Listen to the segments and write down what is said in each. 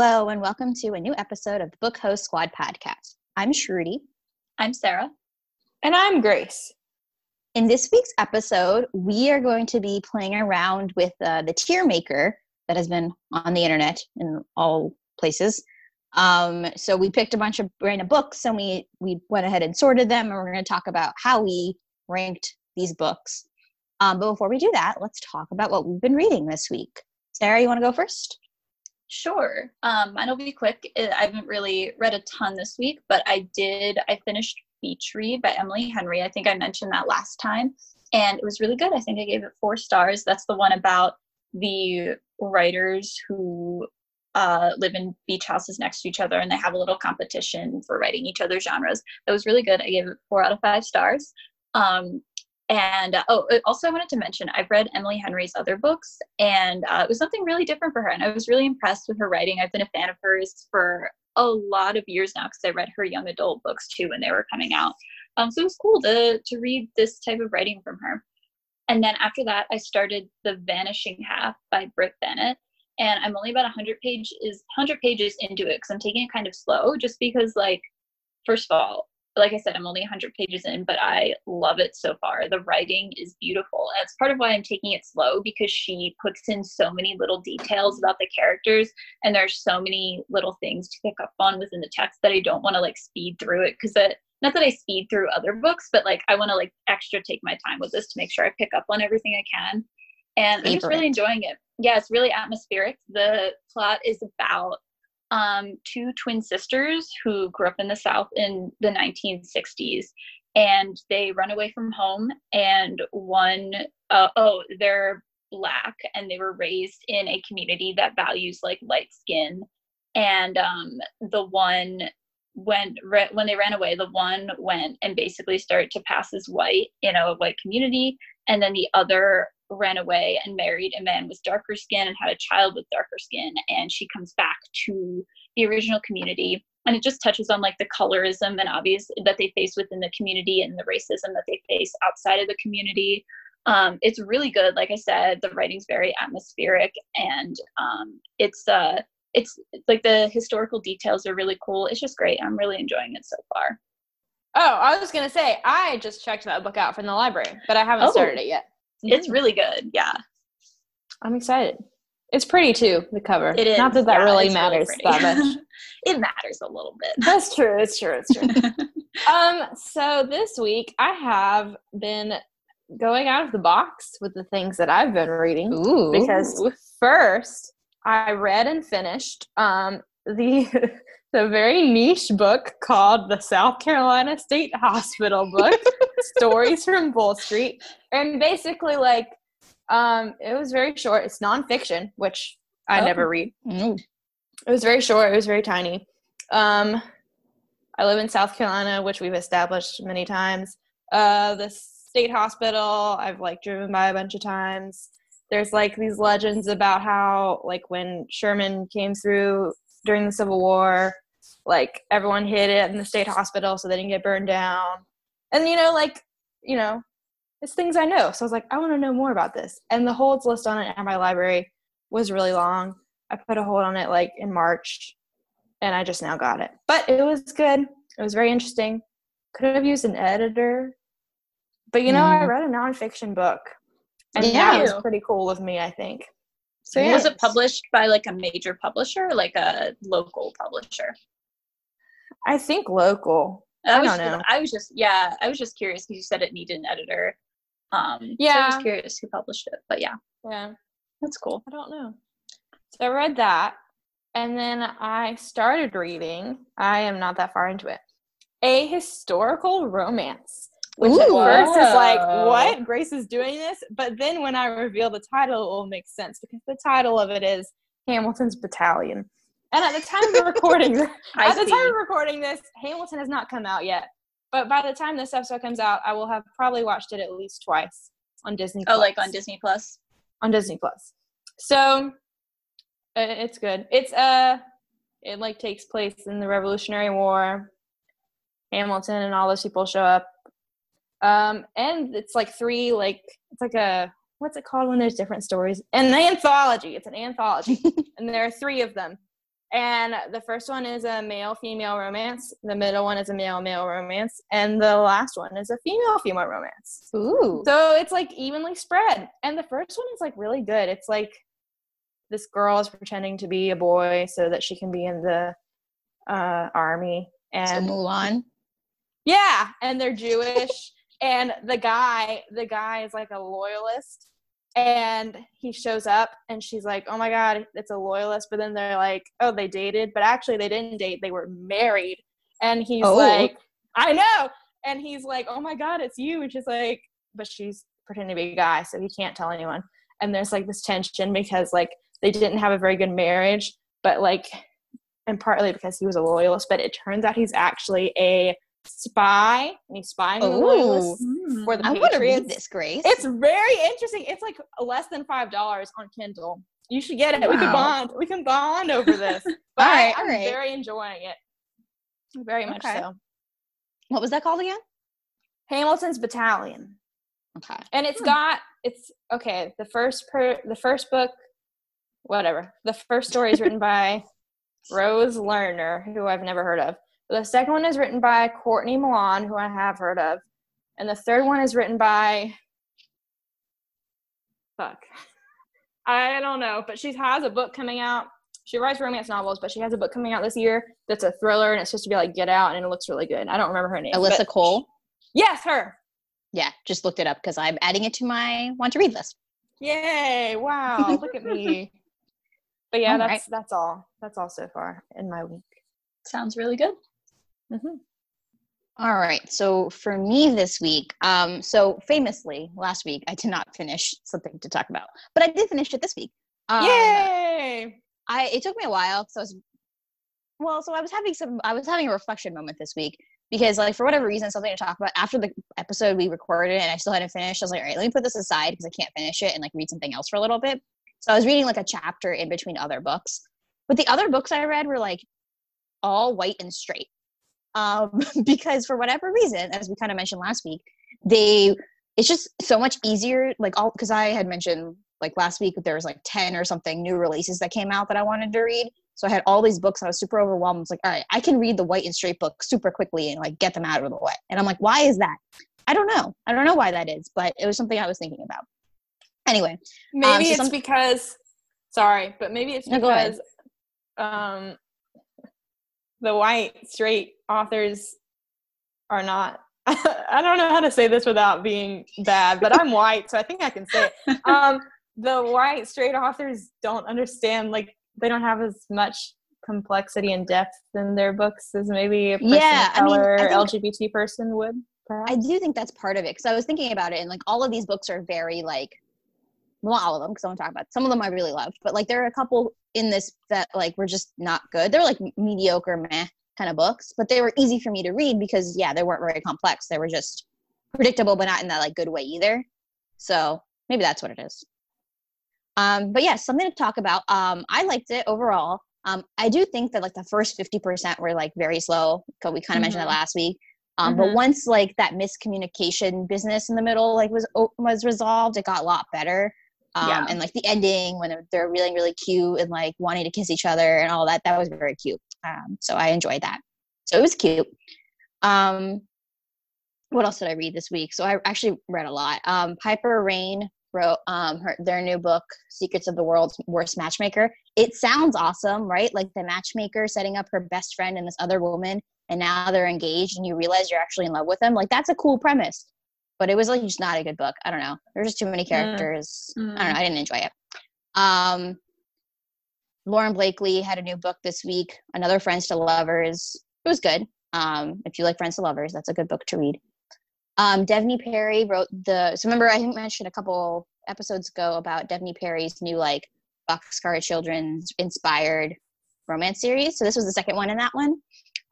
Hello, and welcome to a new episode of the Book Hoe Squad podcast. I'm Shruti. I'm Sarah. And I'm Grace. In this week's episode, we are going to be playing around with uh, the tier maker that has been on the internet in all places. Um, so we picked a bunch of random books and we we went ahead and sorted them, and we're going to talk about how we ranked these books. Um, but before we do that, let's talk about what we've been reading this week. Sarah, you want to go first? Sure. Um, mine will be quick. I haven't really read a ton this week, but I did. I finished Beach Read by Emily Henry. I think I mentioned that last time, and it was really good. I think I gave it four stars. That's the one about the writers who uh, live in beach houses next to each other and they have a little competition for writing each other's genres. That was really good. I gave it four out of five stars. Um, and uh, oh, also I wanted to mention I've read Emily Henry's other books, and uh, it was something really different for her. And I was really impressed with her writing. I've been a fan of hers for a lot of years now because I read her young adult books too when they were coming out. Um, so it was cool to to read this type of writing from her. And then after that, I started The Vanishing Half by Brit Bennett. And I'm only about 100 pages 100 pages into it because I'm taking it kind of slow, just because like, first of all, like I said, I'm only 100 pages in, but I love it so far. The writing is beautiful. That's part of why I'm taking it slow because she puts in so many little details about the characters, and there's so many little things to pick up on within the text that I don't want to like speed through it because it. Not that I speed through other books, but like I want to like extra take my time with this to make sure I pick up on everything I can. And I'm just really enjoying it. Yeah, it's really atmospheric. The plot is about um, two twin sisters who grew up in the South in the 1960s, and they run away from home. And one, uh, oh, they're black, and they were raised in a community that values like light skin. And um, the one when when they ran away, the one went and basically started to pass as white in a white community, and then the other ran away and married a man with darker skin and had a child with darker skin and she comes back to the original community. And it just touches on like the colorism and obvious that they face within the community and the racism that they face outside of the community. Um, it's really good. Like i said the writing's very atmospheric and um, it's uh it's like the historical details are really cool. It's just great. I'm really enjoying it so far. Oh i was gonna say i just checked that book out from the library but i haven't oh. started it yet it's really good. Yeah. I'm excited. It's pretty too, the cover. It is. Not that that yeah, really matters really that much. it matters a little bit. That's true. It's true. It's true. um, so this week I have been going out of the box with the things that I've been reading. Ooh. Because first I read and finished um the the very niche book called the South Carolina State Hospital book, Stories from Bull Street. And basically, like, um, it was very short. It's nonfiction, which I oh. never read. Mm. It was very short, it was very tiny. Um, I live in South Carolina, which we've established many times. Uh, the state hospital, I've like driven by a bunch of times. There's like these legends about how, like, when Sherman came through during the Civil War. Like everyone hid it in the state hospital so they didn't get burned down. And you know, like, you know, it's things I know. So I was like, I want to know more about this. And the holds list on it at my library was really long. I put a hold on it like in March and I just now got it. But it was good. It was very interesting. Could have used an editor. But you know, mm. I read a nonfiction book. And yeah. that was pretty cool with me, I think. So yeah. was it published by like a major publisher, like a local publisher? I think local. I, I was, don't know. I was just yeah, I was just curious because you said it needed an editor. Um, yeah, so I was curious who published it, but yeah, yeah, that's cool. I don't know. So I read that, and then I started reading. I am not that far into it. A historical romance which Ooh, at first is like, what? Grace is doing this? But then when I reveal the title, it will make sense because the title of it is Hamilton's Battalion. And at the time of recording, at the time of recording this, Hamilton has not come out yet. But by the time this episode comes out, I will have probably watched it at least twice on Disney. Plus. Oh, like on Disney Plus. On Disney Plus. So it's good. It's uh, it like takes place in the Revolutionary War. Hamilton and all those people show up um, and it's like three, like it's like a what's it called when there's different stories? An anthology. It's an anthology, and there are three of them. And the first one is a male female romance. The middle one is a male male romance, and the last one is a female female romance. Ooh. So it's like evenly spread. And the first one is like really good. It's like this girl is pretending to be a boy so that she can be in the uh, army. So And Mulan. yeah, and they're Jewish. And the guy, the guy is like a loyalist. And he shows up and she's like, Oh my god, it's a loyalist. But then they're like, Oh, they dated, but actually they didn't date, they were married. And he's Oh. like, I know. And he's like, Oh my god, it's you. And she's like, but she's pretending to be a guy, so he can't tell anyone. And there's like this tension because like they didn't have a very good marriage, but like and partly because he was a loyalist, but it turns out he's actually a spy and he's spying on the Ooh. loyalists for the I want to read this, Grace. It's very interesting. It's like less than five dollars on Kindle. You should get it. We can bond. We can bond over this. But All right, I, all I'm right. very enjoying it. Very much Okay. so. what was that called again? Hamilton's Battalion. Okay. and it's Hmm. got it's okay the first per the first book whatever the first story is written by rose lerner who i've never heard of the second one is written by courtney milan who i have heard of and the third one is written by fuck i don't know but she has a book coming out she writes romance novels but she has a book coming out this year that's a thriller and it's supposed to be like get out and it looks really good i don't remember her name Alyssa Cole. yes her Yeah, just looked it up because I'm adding it to my want to read list. Yay! Wow, look at me. But yeah, All that's right. that's all. That's all so far in my week. Sounds really good. Hmm All right. So for me this week, um, so famously last week I did not finish something to talk about, but I did finish it this week. Um, Yay! I it took me a while because I was well, so I was having some I was having a reflection moment this week because like for whatever reason something to talk about after the episode we recorded and I still hadn't finished. I was like, all right, let me put this aside because I can't finish it and like read something else for a little bit. So I was reading like a chapter in between other books. But the other books I read were like all white and straight. Um, because for whatever reason, as we kind of mentioned last week, they it's just so much easier like all because I had mentioned like last week there was like 10 or something new releases that came out that I wanted to read. So I had all these books. I was super overwhelmed. I was like, all right, I can read the white and straight book super quickly and like get them out of the way. And I'm like, why is that? I don't know. I don't know why that is, but it was something I was thinking about. Anyway, Maybe so it's some- because sorry, but maybe it's No, because um the white straight authors are not I don't know how to say this without being bad, but I'm white, so I think I can say it. Um the white straight authors don't understand like they don't have as much complexity and depth in their books as maybe a person Yeah, of color I or think- LGBT person would. Perhaps. I do think that's part of it because I was thinking about it and like all of these books are very like, well, all of them because I want to talk about some of them I really loved, but like there are a couple in this that like were just not good. They're like mediocre, meh kind of books, but they were easy for me to read because yeah, they weren't very complex. They were just predictable, but not in that like good way either. So maybe that's what it is. Um, but yeah, something to talk about. Um, I liked it overall. Um, I do think that like the first 50% were like very slow. 'cause We kind of mentioned that Mhm. last week. Um, But Mhm. once like that miscommunication business in the middle like was was resolved, it got a lot better. Um, Yeah. And like the ending when they're- really really cute and like wanting to kiss each other and all that, that was very cute. Um, so I enjoyed that. So it was cute. Um, what else did I read this week? So I actually read a lot. Um, Piper Rayne wrote um, her their new book, Secrets of the World's Worst Matchmaker. It sounds awesome, right? Like the matchmaker setting up her best friend and this other woman, and now they're engaged, and you realize you're actually in love with them. Like that's a cool premise, but it was like just not a good book. I don't know. There's just too many characters. I don't know. I didn't enjoy it. Um, Lauren Blakely had a new book this week, another Friends to Lovers. It was good. Um, if you like Friends to Lovers, that's a good book to read. Um, Devney Perry wrote the. So remember, I I mentioned a couple episodes ago about Devney Perry's new like Boxcar Children's inspired romance series. So this was the second one in that one.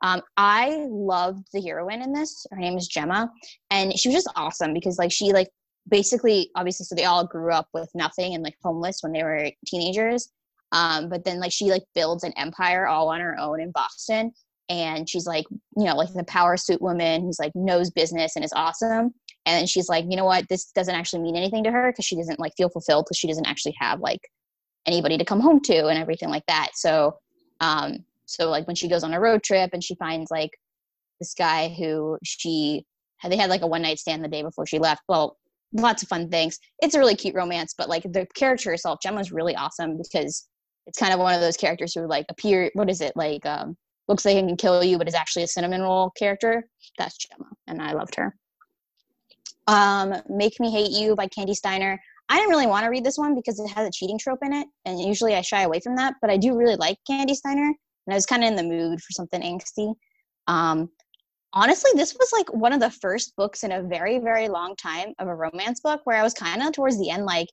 Um, I loved the heroine in this. Her name is Gemma, and she was just awesome because like she like basically obviously so they all grew up with nothing and like homeless when they were teenagers. Um, but then like she like builds an empire all on her own in Boston, and she's like you know like the power suit woman who's like knows business and is awesome. And then she's like, you know what, this doesn't actually mean anything to her because she doesn't like feel fulfilled because she doesn't actually have like anybody to come home to and everything like that. So Um, so like when she goes on a road trip and she finds like this guy who she they had like a one night stand the day before she left. Well, lots of fun things. It's a really cute romance, but like the character herself, Gemma's really awesome because it's kind of one of those characters who like appear. What is it like? Um, looks like it can kill you, but is actually a cinnamon roll character. That's Gemma, and I loved her. Um, Make Me Hate You by Kandi Steiner. I didn't really want to read this one because it has a cheating trope in it, and usually I shy away from that. But I do really like Kandi Steiner, and I was kind of in the mood for something angsty. Um, honestly, this was like one of the first books in a very, very long time of a romance book where I was kind of towards the end, like,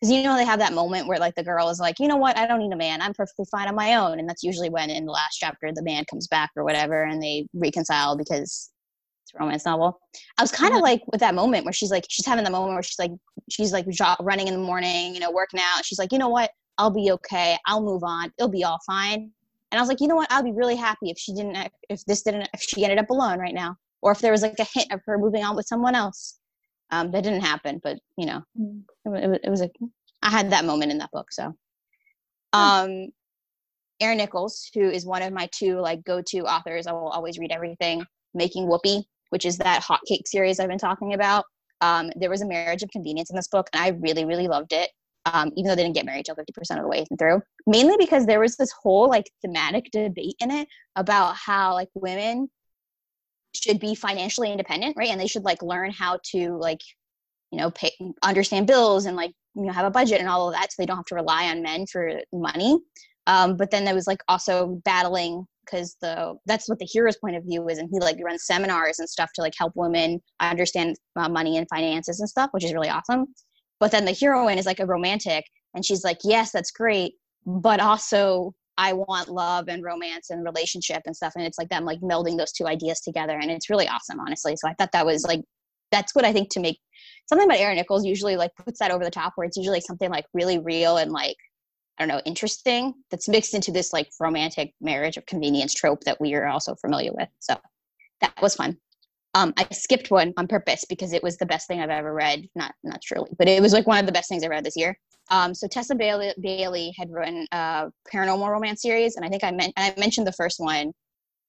because you know they have that moment where like the girl is like, you know what, I don't need a man, I'm perfectly fine on my own, and that's usually when in the last chapter the man comes back or whatever, and they reconcile because it's a romance novel. I was kind of mm-hmm. like with that moment where she's like, she's having the moment where she's like, she's like running in the morning, you know, working out. She's like, you know what, I'll be okay, I'll move on, it'll be all fine. And I was like, you know what? I'd be really happy if she didn't, if this didn't, if she ended up alone right now, or if there was like a hint of her moving on with someone else. Um, that didn't happen, but you know, mm. it, it, it was a. I had that moment in that book. So, um, Erin Nicholas, who is one of my two like go-to authors, I will always read everything. Making Whoopie, which is that hot cake series I've been talking about. Um, there was a marriage of convenience in this book, and I really, really loved it um, even though they didn't get married till 50% of the way through mainly because there was this whole like thematic debate in it about how like women should be financially independent right? And they should like learn how to like you know pay understand bills and like you know have a budget and all of that so they don't have to rely on men for money. Um, but then there was like also battling because the that's what the hero's point of view is and he like runs seminars and stuff to like help women understand uh, money and finances and stuff which is really awesome but then the heroine is like a romantic and she's like yes that's great but also i want love and romance and relationship and stuff and it's like them like melding those two ideas together and it's really awesome honestly so i thought that was like that's what i think to make something about Erin Nicholas usually like puts that over the top where it's usually something like really real and like i don't know interesting that's mixed into this like romantic marriage of convenience trope that we are also familiar with so that was fun um, I skipped one on purpose because it was the best thing I've ever read. Not not truly, but it was like one of the best things I read this year. Um, so Tessa Bailey, Bailey had written a paranormal romance series, and I think I meant I mentioned the first one.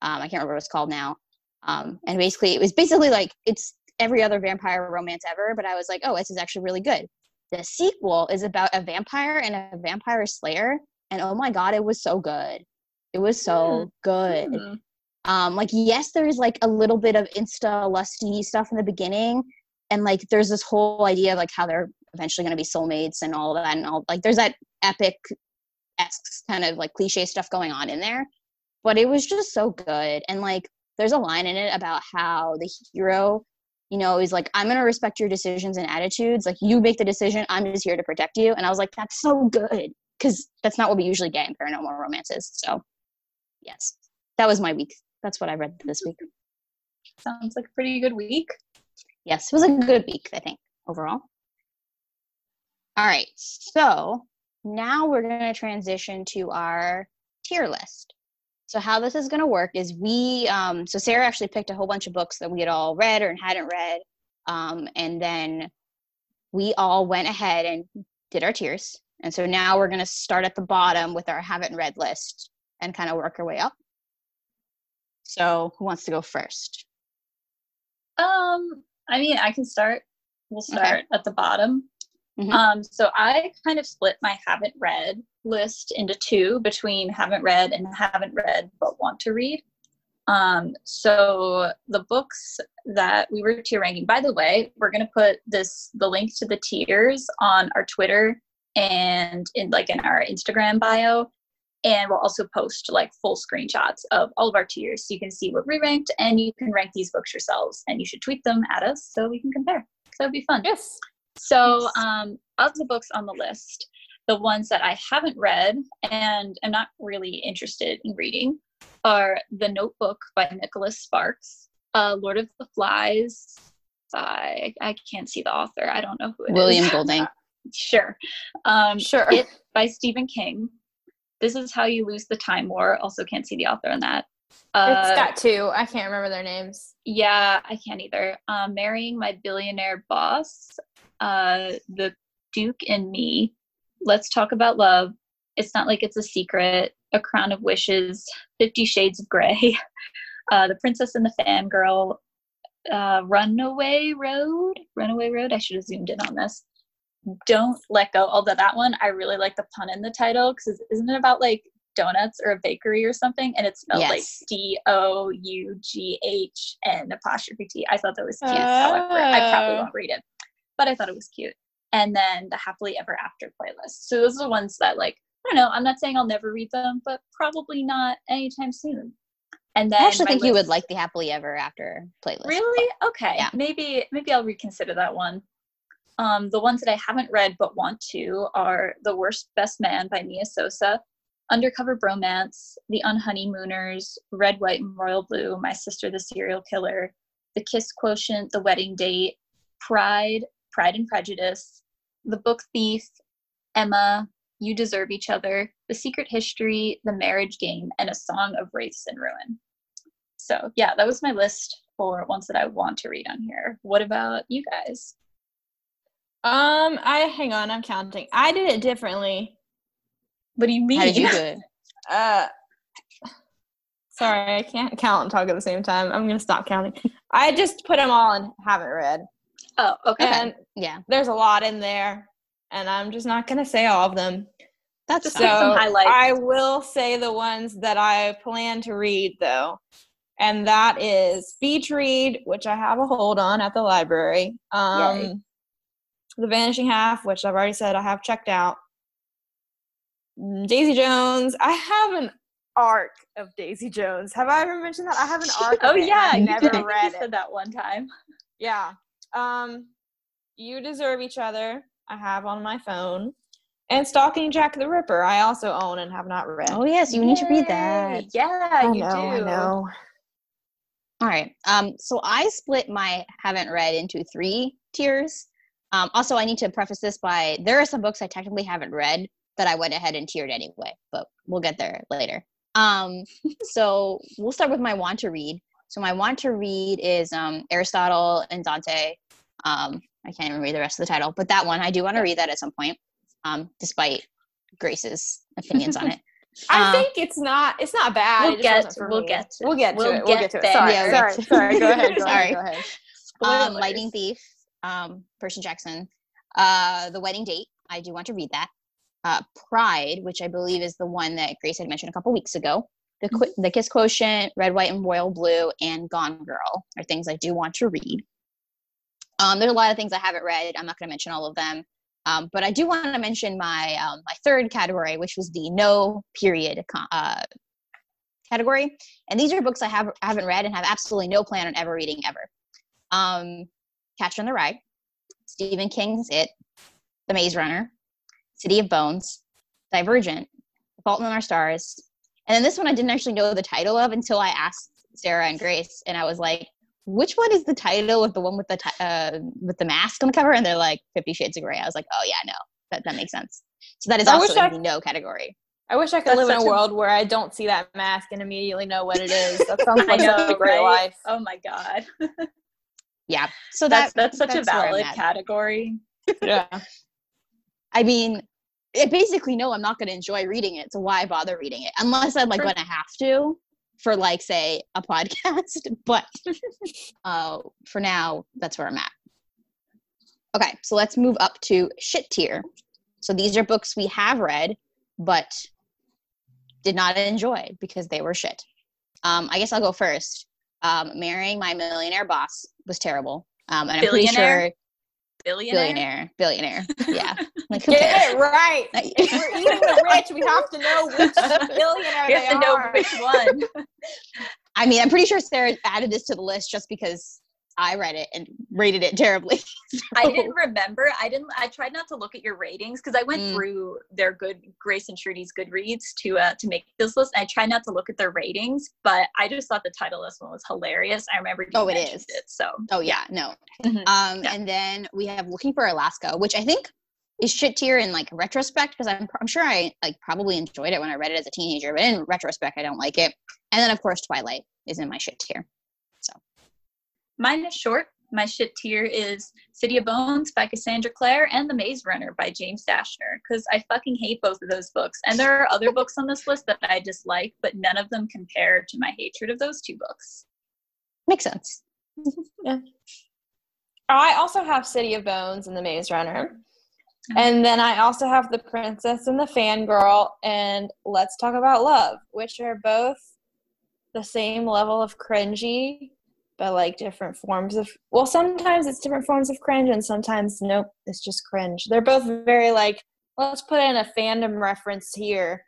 Um, I can't remember what it's called now. Um, and basically, it was basically like it's every other vampire romance ever, but I was like, oh, this is actually really good. The sequel is about a vampire and a vampire slayer, and oh my god, it was so good. It was so mm. good. Mm um like yes there's like a little bit of insta lusty stuff in the beginning and like there's this whole idea of like how they're eventually going to be soulmates and all that and all like there's that epic esque kind of like cliche stuff going on in there but it was just so good and like there's a line in it about how the hero you know is like i'm going to respect your decisions and attitudes like you make the decision i'm just here to protect you and i was like that's so good because that's not what we usually get in paranormal romances so yes that was my week that's what I read this week. Sounds like a pretty good week. Yes, it was a good week, I think, overall. All right, so now we're going to transition to our tier list. So how this is going to work is we, um, so Sarah actually picked a whole bunch of books that we had all read or hadn't read, um, and then we all went ahead and did our tiers. And so now we're going to start at the bottom with our haven't read list and kind of work our way up. So who wants to go first? Um, I mean, I can start. We'll start okay. at the bottom. Mm-hmm. Um, so I kind of split my haven't read list into two between haven't read and haven't read but want to read. Um, so the books that we were tier ranking, by the way, we're going to put this, the link to the tiers on our Twitter and in like in our Instagram bio and we'll also post like full screenshots of all of our tiers so you can see what we ranked and you can rank these books yourselves and you should tweet them at us so we can compare. So that'd be fun. Yes. So yes. um of the books on the list the ones that i haven't read and am not really interested in reading are the notebook by nicholas sparks uh, lord of the flies. By i can't see the author. I don't know who it william is. golding. Sure. Um sure. It by stephen king this is how you lose the time war. Also, can't see the author on that. Uh, it's got two. I can't remember their names. Yeah, I can't either. Um, marrying my billionaire boss. Uh, the Duke and me. Let's talk about love. It's not like it's a secret. A Crown of Wishes, Fifty Shades of Grey, uh, The Princess and the Fangirl, uh, Runaway Road. Runaway Road. I should have zoomed in on this. Don't let go. Although that one, I really like the pun in the title because isn't it about like donuts or a bakery or something? And it's spelled like Yes. D O U G H N apostrophe T. I thought that was cute. However, I probably Oh. won't read it, but I thought it was cute. And then the Happily Ever After playlist. So those are the ones that like I don't know. I'm not saying I'll never read them, but probably not anytime soon. And then I actually think you would like the happily ever after playlist. Really? Okay. Yeah. Maybe maybe I'll reconsider that one. Um, the ones that I haven't read but want to are The Worst Best Man by Mia Sosa, Undercover Bromance, The Unhoneymooners, Red, White, and Royal Blue, My Sister the Serial Killer, The Kiss Quotient, The Wedding Date, Pride, Pride and Prejudice, The Book Thief, Emma, You Deserve Each Other, The Secret History, The Marriage Game, and A Song of Wraiths and Ruin. So yeah, that was my list for ones that I want to read on here. What about you guys? Um, I hang on, I'm counting. I did it differently. What do you mean? How did you do it? Uh sorry, I can't count and talk at the same time. I'm gonna stop counting. I just put them all and haven't read. oh, okay. And Yeah, there's a lot in there, and I'm just not gonna say all of them. that's Just So pick some highlights. I will say the ones that I plan to read though. And that is Beach Read, which I have a hold on at the library. Um Yay. The Vanishing Half, which I've already said I have checked out. Mm, Daisy Jones. I have an arc of Daisy Jones. Have I ever mentioned that? I have an arc. oh of yeah, I've never did. Read it. said that one time. Yeah. Um, You Deserve Each Other, I have on my phone. And Stalking Jack the Ripper, I also own and have not read. Oh yes, you need to read that. Yeah, I you know, do. I know. All right. Um, so I split my haven't read into three tiers. Um, also, I need to preface this by there are some books I technically haven't read that I went ahead and tiered anyway, but we'll get there later. Um, so we'll start with my want to read. So my want to read is um, Aristotle and Dante. Um, I can't even read the rest of the title, but that one I do want to read that at some point, um, despite Grace's opinions on it. I Um, think it's not it's not bad. We'll it get- we'll me. get to- we'll get to we'll it. We'll get to it. Sorry, Yeah, sorry, sorry. Go ahead. Go Sorry. ahead. Go ahead. um. Lightning Thief, um, Percy Jackson, uh, The Wedding Date. I do want to read that. Uh, Pride, which I believe is the one that Grace had mentioned a couple weeks ago. The, Qu- the Kiss Quotient, Red, White, and Royal Blue, and Gone Girl are things I do want to read. Um, there's a lot of things I haven't read. I'm not going to mention all of them. Um, but I do want to mention my um, my third category, which was the no period uh, category. And these are books I have I haven't read and have absolutely no plan on ever reading ever. Um, Catcher in the Rye, Stephen King's It, The Maze Runner, City of Bones, Divergent, Fault in Our Stars, and then this one I didn't actually know the title of until I asked Sarah and Grace, and I was like, "Which one is the title of the one with the ti- uh, with the mask on the cover?" And they're like, Fifty Shades of Grey." I was like, "Oh yeah, no, that that makes sense." So that is I also in I- the no category. I wish I could That's live in a such a- world where I don't see that mask and immediately know what it is. That sounds like know, a great right? life. Oh my god, Yeah, so that's that that's such a that's where I'm valid category. Yeah. I mean, I basically no I'm not going to enjoy reading it, so why bother reading it? Unless I'm like True. going to have to for like say a podcast. But uh, for now, that's where I'm at. Okay, so let's move up to shit tier. So these are books we have read, but did not enjoy because they were shit. Um, I guess I'll go first. Um, Marrying My Millionaire Boss was terrible. Um, and I'm pretty Billionaire? sure Billionaire. billionaire, billionaire. Yeah, like who cares? Get it right. If we're eating the rich, we have to know which billionaire You they have to know are. which one. I mean, I'm pretty sure Sarah added this to the list just because I read it and rated it terribly. I didn't remember. I didn't. I tried not to look at your ratings because I went Mm. through their good Grace and Shruti's Goodreads to uh, to make this list. I tried not to look at their ratings, but I just thought the title of this one was hilarious. I remember you Oh, it is. it. So Oh yeah, no. Mhm. Um, Yeah. and then we have Looking for Alaska, which I think is shit tier in like retrospect because I'm I'm sure I like probably enjoyed it when I read it as a teenager, but in retrospect, I don't like it. And then of course Twilight is in my shit tier. Mine is short. my shit tier is City of Bones by Cassandra Clare and The Maze Runner by James Dashner because I fucking hate both of those books. And there are other books on this list that I dislike, but none of them compare to my hatred of those two books. Makes sense. yeah. I also have City of Bones and The Maze Runner. Mm-hmm. And then I also have The Princess and the Fangirl and Let's Talk About Love, which are both the same level of cringy, but like different forms of well, sometimes it's different forms of cringe and sometimes nope, it's just cringe. They're both very like, let's put in a fandom reference here.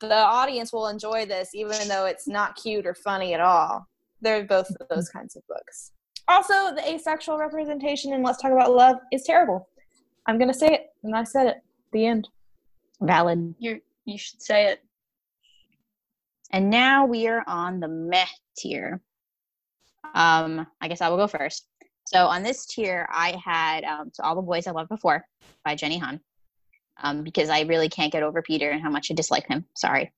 The audience will enjoy this even though it's not cute or funny at all. They're both those mm-hmm. kinds of books. Also, the asexual representation in Let's Talk About Love is terrible. I'm gonna say it, and I said it. At the end. Valid. You you should say it. And now we are on the meh tier. Um, I guess I will go first. So on this tier, I had um, "To All the Boys I Loved Before" by Jenny Han, um, because I really can't get over Peter and how much I dislike him. Sorry.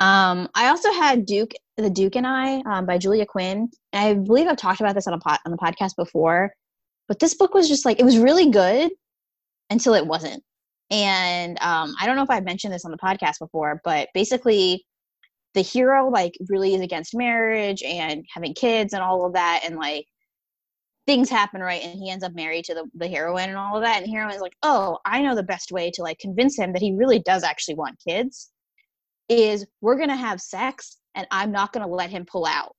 Um, I also had Duke, The Duke and I um, by Julia Quinn. And I believe I've talked about this on a pot on the podcast before, but this book was just like it was really good until it wasn't. And um, I don't know if I've mentioned this on the podcast before, but basically, the hero like really is against marriage and having kids and all of that, and like things happen right, and he ends up married to the, the heroine and all of that. And the heroine is like, "Oh, I know the best way to like convince him that he really does actually want kids." is we're going to have sex and I'm not going to let him pull out.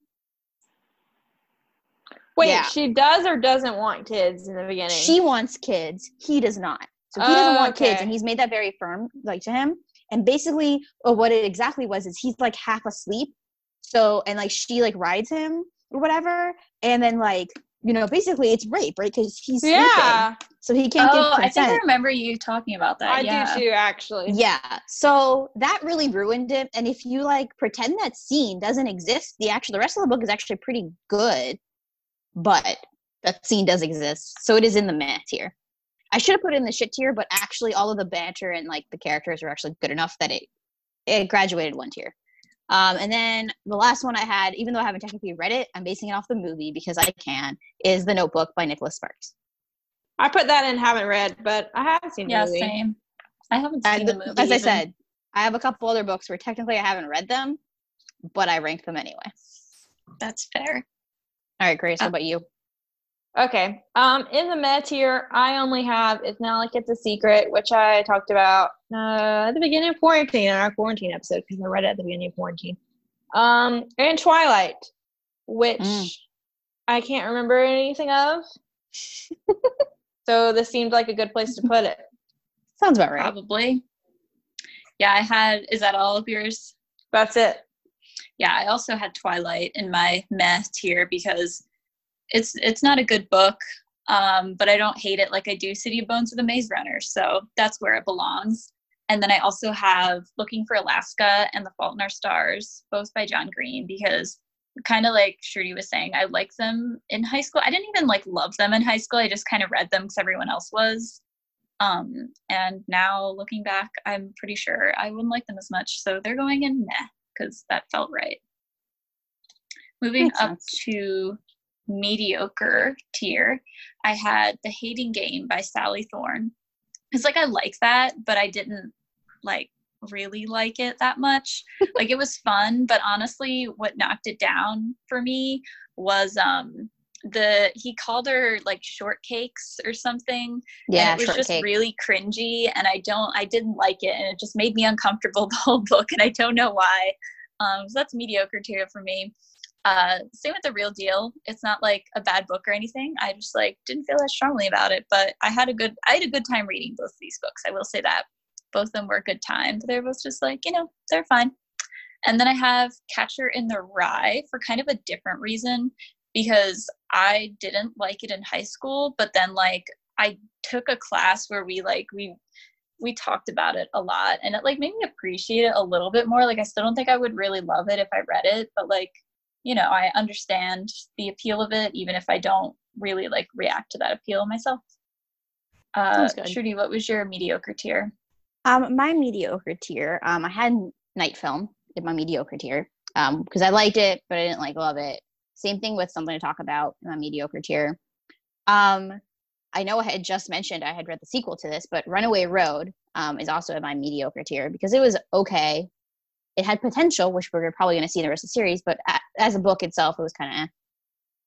Wait, yeah. she does or doesn't want kids in the beginning? She wants kids. He does not. So he doesn't oh, want okay. kids, and he's made that very firm, like to him. And basically, well, what it exactly was is he's like half asleep. So and like she like rides him or whatever, and then like you know, basically it's rape, right? Because he's sleeping, yeah. so he can't oh, give consent. I think I remember you talking about that. I yeah. do too, actually. Yeah. So that really ruined it. And if you like pretend that scene doesn't exist, the actual the rest of the book is actually pretty good, but that scene does exist. So it is in the meh tier. I should have put in the shit tier, but actually all of the banter and like the characters are actually good enough that it it graduated one tier. Um, and then the last one I had, even though I haven't technically read it, I'm basing it off the movie because I can, is The Notebook by Nicholas Sparks. I put that in, haven't read, but I haven't seen yeah, the movie. same. I haven't seen the, the, movie. As even. I said, I have a couple other books where technically I haven't read them, but I rank them anyway. That's fair. All right, Grace, uh, what about you? Okay. Um, in the meh tier, I only have It's Not Like It's a Secret, which I talked about uh, at the beginning of quarantine in our quarantine episode because I read it at the beginning of quarantine. Um, and Twilight, which mm. I can't remember anything of. so this seemed like a good place to put it. Sounds about right. Probably. Yeah, I had. Is that all of yours? That's it. Yeah, I also had Twilight in my meh tier because it's it's not a good book um, but i don't hate it like i do city of bones of the maze runner so that's where it belongs. And then i also have looking for alaska and the fault in our stars both by john green because kind of like shruti was saying i liked them in high school. I didn't even like love them in high school. I just kind of read them because everyone else was. Um, and now looking back i'm pretty sure i wouldn't like them as much. So they're going in meh because that felt right. Moving Makes up sense. to mediocre tier, I had The Hating Game by Sally Thorne. It's like I like that, but I didn't like really like it that much. like it was fun, but honestly, what knocked it down for me was um the he called her like shortcakes or something. Yeah, it was just cake. really cringy, and I don't, I didn't like it, and it just made me uncomfortable the whole book, and I don't know why. Um, so that's mediocre tier for me. Uh, same with the real deal. It's not like a bad book or anything. I just like didn't feel as strongly about it, but I had a good I had a good time reading both of these books. I will say that both of them were a good time. They're both just like you know they're fine. And then I have Catcher in the Rye for kind of a different reason because I didn't like it in high school, but then like I took a class where we like we we talked about it a lot and it like made me appreciate it a little bit more. Like I still don't think I would really love it if I read it, but like you know, I understand the appeal of it, even if I don't really like react to that appeal myself. Uh, Shruti, what was your mediocre tier? Um, my mediocre tier, um, I had Night Film in my mediocre tier um, because I liked it, but I didn't like love it. Same thing with something to talk about in my mediocre tier. Um, I know I had just mentioned I had read the sequel to this, but Runaway Road um, is also in my mediocre tier because it was okay. It had potential, which we're probably going to see in the rest of the series, but as a book itself, it was kind of. Eh.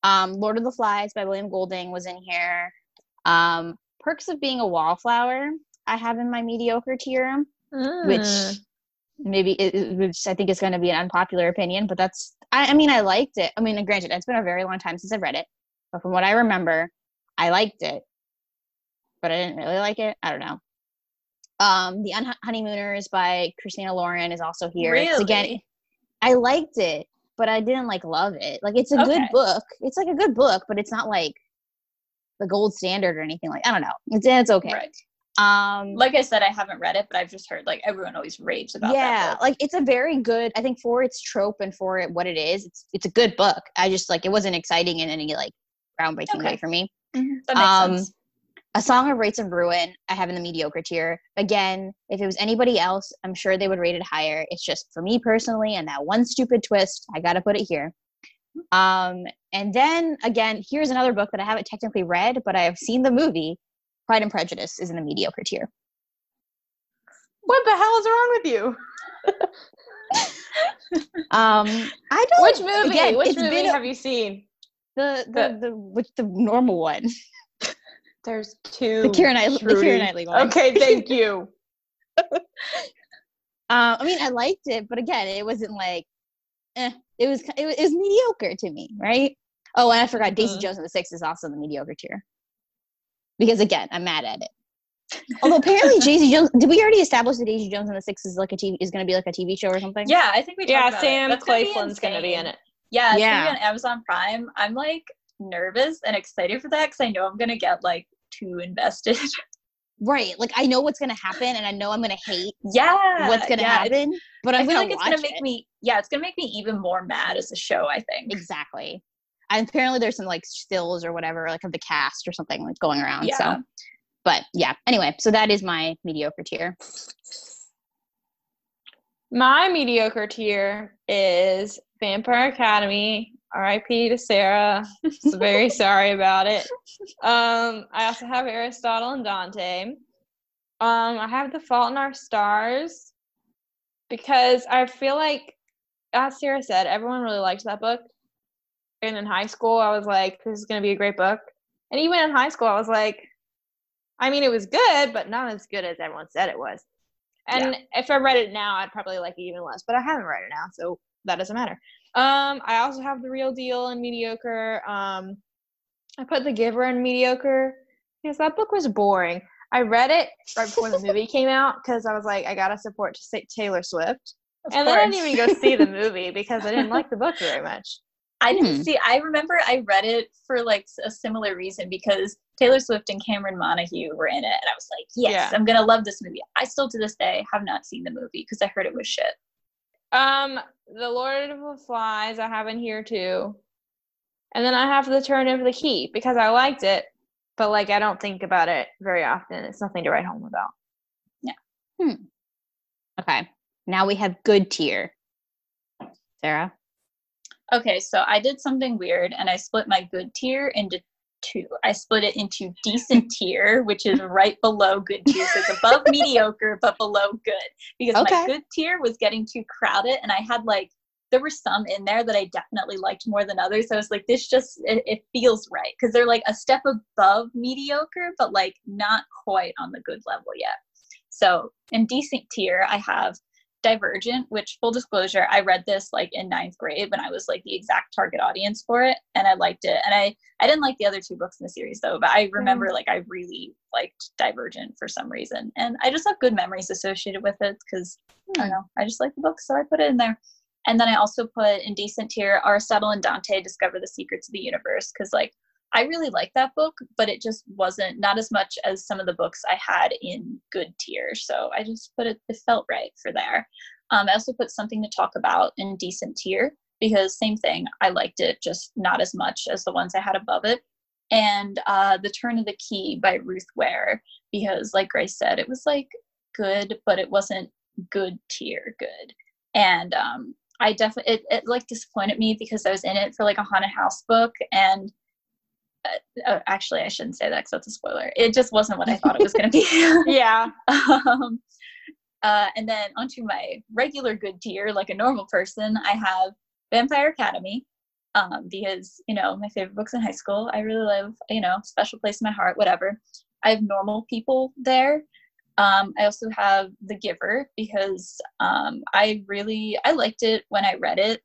Um, Lord of the Flies by William Golding was in here. Um, Perks of Being a Wallflower I have in my mediocre tier, which Mm. maybe it, it- which I think is going to be an unpopular opinion, but that's I, I mean I liked it. I mean, granted, it's been a very long time since I've read it, but from what I remember, I liked it, but I didn't really like it. I don't know. Um, the Un- Honeymooners by Christina Lauren is also here. 'Cause Again, Really? I liked it, but I didn't like love it. Like it's a good book. It's like a good book, but it's not like the gold standard or anything like. I don't know. It's it's okay. Right. Um, Like I said, I haven't read it, but I've just heard like everyone always raves about yeah like it's a very good i think for its trope and for it what it is it's it's a good book i just like it wasn't exciting in any like groundbreaking way for me Mhm, that makes um, sense. A song of wraiths and ruin i have in the mediocre tier again if it was anybody else i'm sure they would rate it higher it's just for me personally and that one stupid twist i gotta put it here um and then again here's another book that i haven't technically read but i have seen the movie pride and prejudice is in the mediocre tier What the hell is wrong with you? um i don't Which movie? again, Which movie a- have you seen? the the the which the normal one, There's two. the Keira Knightley, the Shruti. Keira Knightley one. Okay, thank you. Uh, I mean, I liked it, but again, it wasn't like, eh. It was it was, it was mediocre to me, right? Oh, and I forgot Daisy Mhm. Jones and the Six is also in the mediocre tier. Because again, I'm mad at it. Although apparently Daisy Jones, did we already establish that Daisy Jones and the Six is like a TV is going to be like a TV show or something? Yeah, I think we. yeah, about. Sam That's gonna Claflin's gonna be in it. Yeah, it's Yeah. gonna be on Amazon Prime. I'm like nervous and excited for that because I know I'm gonna get like too invested. Right. Like I know what's going to happen, and I know I'm going to hate yeah, what's going to yeah, happen, but I I'm feel going like it's gonna make it. me. Yeah, it's gonna make me even more mad as a show. I think. Exactly. And apparently there's some like stills or whatever, like of the cast or something like going around. Yeah. So but yeah. Anyway, so that is my mediocre tier. My mediocre tier is Vampire Academy. R.I.P. to Sarah. So very sorry about it. Um, I also have Aristotle and Dante. Um, I have The Fault in Our Stars because I feel like, as Sarah said, everyone really liked that book. And in high school, I was like, this is going to be a great book. And even in high school, I was like, I mean, it was good, but not as good as everyone said it was. And if I read it now, I'd probably like it even less. But I haven't read it now, so that doesn't matter. Um, I also have the real deal and mediocre. Um, I put the Giver in mediocre because that book was boring. I read it right before the movie came out because I was like, I gotta support Ta- Taylor Swift, Of and then I didn't even go see the movie because I didn't like the book very much. I didn't Hmm. see. I remember I read it for like a similar reason because Taylor Swift and Cameron Montague were in it, and I was like, yes, Yeah. I'm gonna love this movie. I still to this day have not seen the movie because I heard it was shit. Um, the Lord of the Flies I have in here too, and then I have the Turn of the Key because I liked it, but like I don't think about it very often. It's nothing to write home about. Yeah. Hmm. Okay. Now we have good tier. Sarah. Okay, so I did something weird and I split my good tier into two. I split it into decent tier, which is right below good tier. So it's above mediocre but below good. Because Okay. my good tier was getting too crowded and I had like there were some in there that I definitely liked more than others. So I was like, this just it, it feels right. Because they're like a step above mediocre, but like not quite on the good level yet. So in decent tier, I have Divergent, which full disclosure, I read this like in ninth grade when I was like the exact target audience for it, and I liked it. And I I didn't like the other two books in the series though, but I mm. remember like I really liked Divergent for some reason, and I just have good memories associated with it because I don't hmm. know, I just like the book, so I put it in there. And then I also put in decent tier Aristotle and Dante discover the secrets of the universe because like I really like that book, but it just wasn't not as much as some of the books I had in good tier. So I just put it, it felt right for there. Um, I also put something to talk about in decent tier because same thing, I liked it, just not as much as the ones I had above it. And uh, The Turn of the Key by Ruth Ware because, like Grace said, it was like good, but it wasn't good tier good. And um, I definitely, it, it like disappointed me because I was in it for like a haunted house book and uh, actually, I shouldn't say that because that's a spoiler. It just wasn't what I thought it was going to be. Yeah. um, uh, and then onto my regular good tier, like a normal person, I have Vampire Academy um, because you know my favorite books in high school. I really love you know special place in my heart, whatever. I have normal people there. Um, I also have The Giver because um, I really I liked it when I read it.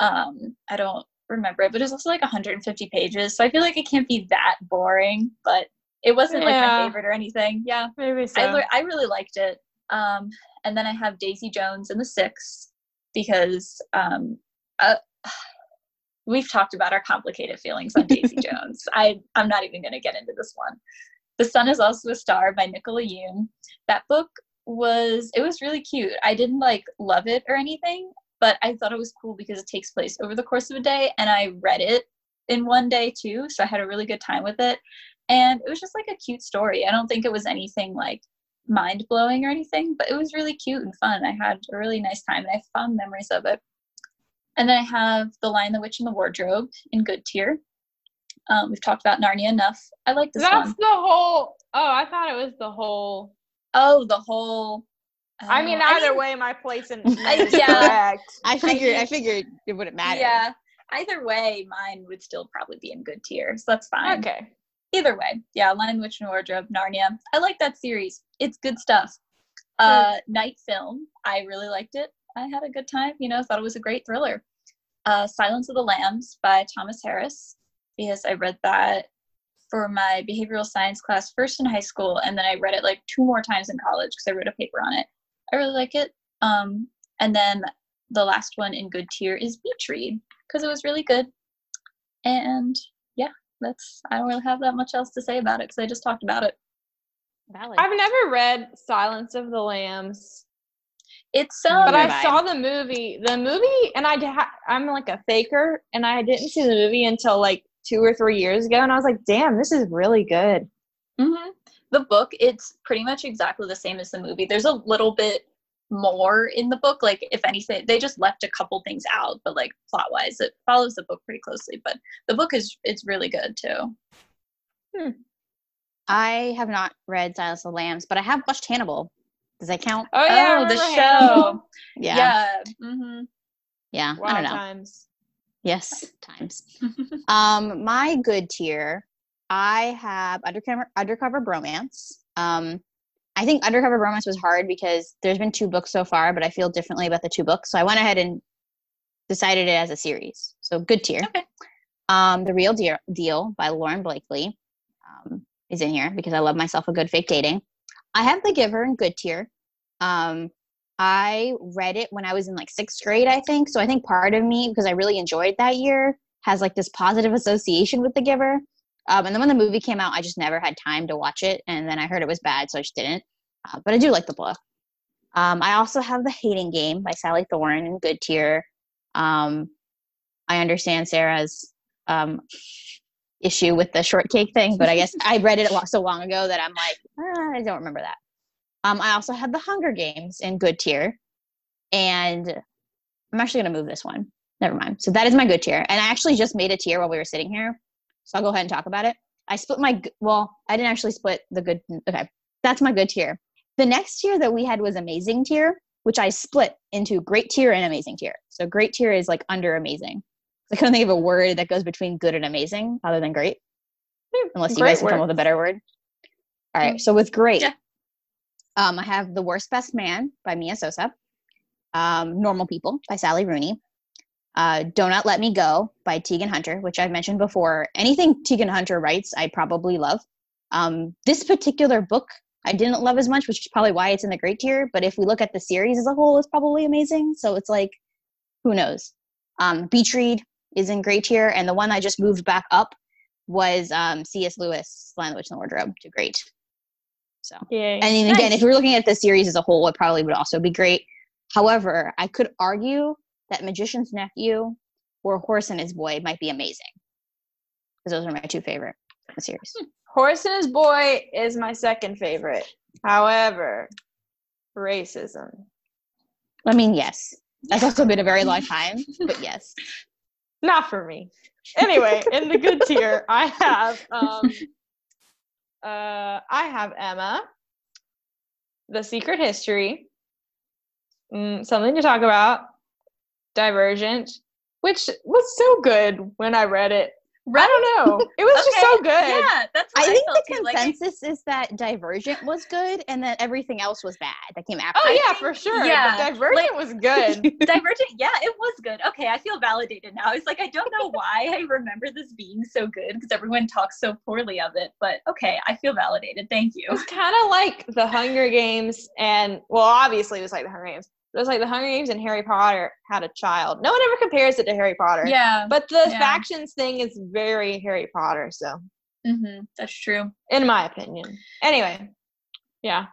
Um, I don't remember it, but it's also like 150 pages, so I feel like it can't be that boring. But it wasn't like my favorite or anything. Yeah, Maybe so. I, I really liked it. Um, and then I have Daisy Jones and the Six because um, uh, we've talked about our complicated feelings on Daisy Jones. I I'm not even going to get into this one. The Sun is also a star by Nicola Yoon. That book was it was really cute. I didn't like love it or anything, but I thought it was cool because it takes place over the course of a day, and I read it in one day too, so I had a really good time with it. And it was just like a cute story. I don't think it was anything like mind blowing or anything, but it was really cute and fun. I had a really nice time and I have fond memories of it. And then I have The Lion, the Witch, and the Wardrobe in good tier. Um, we've talked about Narnia enough. I like this That's one. the whole. Oh, I thought it was the whole. Oh, the whole. I mean, oh, either mean, way, my place in I- yeah. I figured. I mean- figured it wouldn't matter. Yeah. Either way, mine would still probably be in good tier, so that's fine. Okay. Either way, yeah. Lion, Witch, and Wardrobe, Narnia. I like that series. It's good stuff. Uh, Night Film. I really liked it. I had a good time. You know, thought it was a great thriller. Uh, Silence of the Lambs by Thomas Harris because I read that for my behavioral science class first in high school, and then I read it like two more times in college because I wrote a paper on it. I really like it. Um, and then the last one in good tier is Beach Read because it was really good. And yeah, that's I don't really have that much else to say about it because I just talked about it. Valid. I've never read Silence of the Lambs, It's Neither um, but I saw the movie. The movie, and I ha- I'm like a faker, and I didn't see the movie until like two or three years ago, and I was like, "Damn, this is really good." mhm. The book. It's pretty much exactly the same as the movie. There's a little bit more in the book. Like if anything, they just left a couple things out, but like plot wise, it follows the book pretty closely. But the book is it's really good too. I have not read Silence of the Lambs, but I have watched Hannibal. Does that count? Oh yeah, oh, the remember show. Hannibal. Yeah. Yeah. hmm Yeah. I don't know. times. Yes, times. Um, my good tier, I have undercover undercover bromance. Um, I think undercover bromance was hard because there's been two books so far, but I feel differently about the two books, so I went ahead and decided it as a series. So good tier. Okay. Um, the real deal, deal by Lauren Blakely um, is in here because I love myself a good fake dating. I have The Giver in good tier. Um, I read it when I was in like sixth grade, I think. So I think part of me, because I really enjoyed that year, has like this positive association with The Giver. Um, and then when the movie came out, I just never had time to watch it. And then I heard it was bad, so I just didn't. Uh, but I do like the book. Um, I also have The Hating Game by Sally Thorne in good tier. Um, I understand Sarah's um, issue with the shortcake thing, but I guess I read it a lot so long ago that I'm like, ah, I don't remember that. Um, I also have The Hunger Games in good tier, and I'm actually gonna move this one. Never mind. So that is my good tier, and I actually just made a tier while we were sitting here, so I'll go ahead and talk about it. I split my well, I didn't actually split the good. Okay, that's my good tier. The next tier that we had was amazing tier, which I split into great tier and amazing tier. So great tier is like under amazing. I couldn't think of a word that goes between good and amazing other than great. Unless you Great guys can come up with a better word. All right. So with great, Yeah. um, I have The Worst Best Man by Mia Sosa. Um, Normal People by Sally Rooney. Uh, Do Not Let Me Go by Teagan Hunter, which I've mentioned before. Anything Teagan Hunter writes, I probably love. Um, this particular book, I didn't love as much, which is probably why it's in the great tier. But if we look at the series as a whole, it's probably amazing. So it's like, who knows? Um, Beach Read is in great tier, and the one I just moved back up was um, C.S. Lewis, Lion, the Witch, and the Wardrobe to great. So, Yeah. and then again, Nice. if we're looking at the series as a whole, it probably would also be great. However, I could argue that Magician's Nephew or Horse and His Boy might be amazing because those are my two favorite series. Horse and His Boy is my second favorite. However, racism. I mean, yes, that's also been a very long time, but yes, not for me. Anyway, in the good tier, I have um, uh, I have Emma, The Secret History, mm, something to talk about, Divergent, which was so good when I read it. I don't know. Oh, it was just so good. Yeah, that's I what I, think felt the too. Like, consensus is that Divergent was good and that everything else was bad that came after. Oh it. yeah, for sure. yeah, but Divergent was good. Divergent, yeah, it was good. Okay, I feel validated now. It's like I don't know why I remember this being so good because everyone talks so poorly of it, but okay, I feel validated. Thank you. It's kind of like the Hunger Games, and well, obviously it was like the Hunger Games. But it was like the Hunger Games and Harry Potter had a child. No one ever compares it to Harry Potter. Yeah, But the Yeah. factions thing is very Harry Potter, so hmm that's true. in my opinion. Anyway, yeah,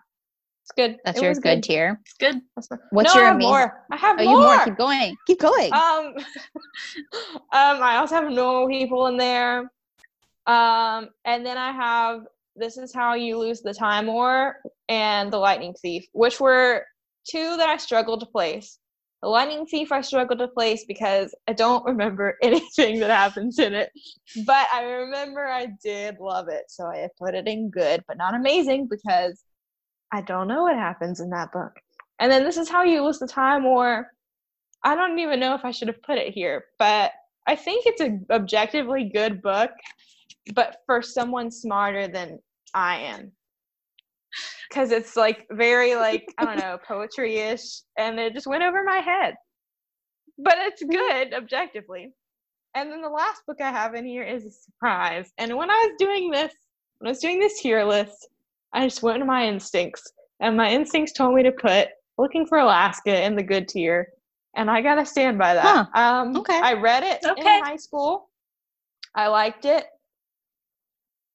it's good. That's It your was good, tier. It's good. What's no, your I have amazing- more? I have Oh, more. you more. Keep going. Keep going. Um, um, I also have normal people in there. Um, and then I have this is how you lose the time war and the lightning thief, which were two that I struggled to place. The lightning thief I struggled to place because I don't remember anything that happens in it, but I remember I did love it, so I put it in good, but not amazing because I don't know what happens in that book. And then this is how you lose the time or I don't even know if I should have put it here, but I think it's an objectively good book, but for someone smarter than I am. Because it's like very, like, I don't know, poetry ish, and it just went over my head. But it's good objectively. And then the last book I have in here is a surprise. And when I was doing this, when I was doing this tier list, I just went to my instincts, and my instincts told me to put Looking for Alaska in the good tier, and I gotta stand by that. Um, Okay. I read it Okay. in high school. I liked it.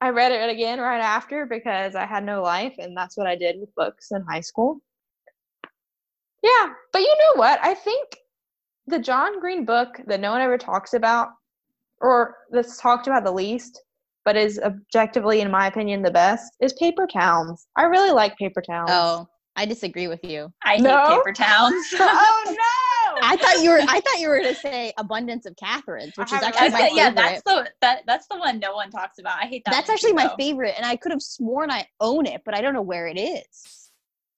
I read it again right after because I had no life, and that's what I did with books in high school. Yeah, but you know what? I think the John Green book that no one ever talks about, or that's talked about the least, but is objectively, in my opinion, the best, is Paper Towns. I really like Paper Towns. oh, I disagree with you. I hate paper towns. oh no! I thought you were. I thought you were going to say Abundance of Catherines, which I is actually my that favorite. yeah, that's the that that's the one no one talks about. I hate that. That's one actually my though. favorite, and I could have sworn I own it, but I don't know where it is.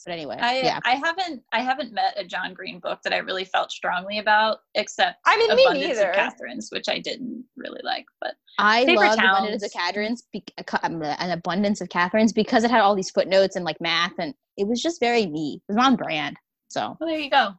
But anyway, I yeah. I haven't I haven't met a John Green book that I really felt strongly about, except I mean, me Abundance neither. of Catherine's, which I didn't really like. But I Paper love Abundance of Towns. Catherines, be- ca- um, an abundance of Catherines because it had all these footnotes and like math, and it was just very me. It was on brand. So well, there you go.